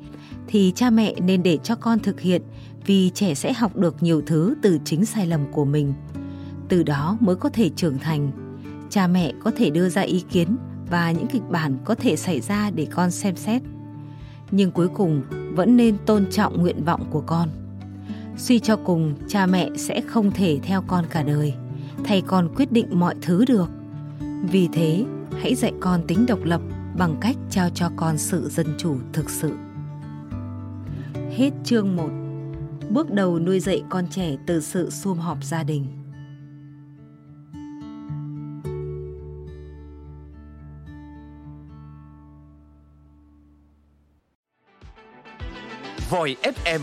thì cha mẹ nên để cho con thực hiện vì trẻ sẽ học được nhiều thứ từ chính sai lầm của mình. Từ đó mới có thể trưởng thành. Cha mẹ có thể đưa ra ý kiến và những kịch bản có thể xảy ra để con xem xét. Nhưng cuối cùng vẫn nên tôn trọng nguyện vọng của con. Suy cho cùng, cha mẹ sẽ không thể theo con cả đời, thầy con quyết định mọi thứ được. Vì thế, hãy dạy con tính độc lập bằng cách trao cho con sự dân chủ thực sự. Hết chương 1. Bước đầu nuôi dạy con trẻ từ sự sum họp gia đình.
vòi FM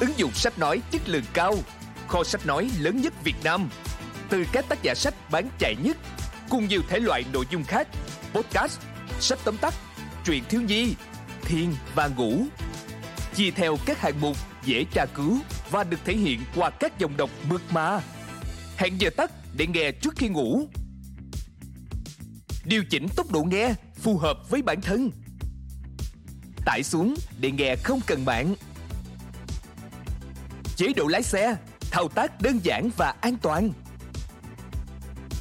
Ứng dụng sách nói chất lượng cao Kho sách nói lớn nhất Việt Nam Từ các tác giả sách bán chạy nhất Cùng nhiều thể loại nội dung khác Podcast, sách tóm tắt, truyện thiếu nhi, thiên và ngủ. Chia theo các hạng mục dễ tra cứu Và được thể hiện qua các dòng đọc mượt mà. Hẹn giờ tắt để nghe trước khi ngủ. Điều chỉnh tốc độ nghe phù hợp với bản thân. Tải xuống để nghe không cần mạng. Chế độ lái xe Thao tác đơn giản và an toàn.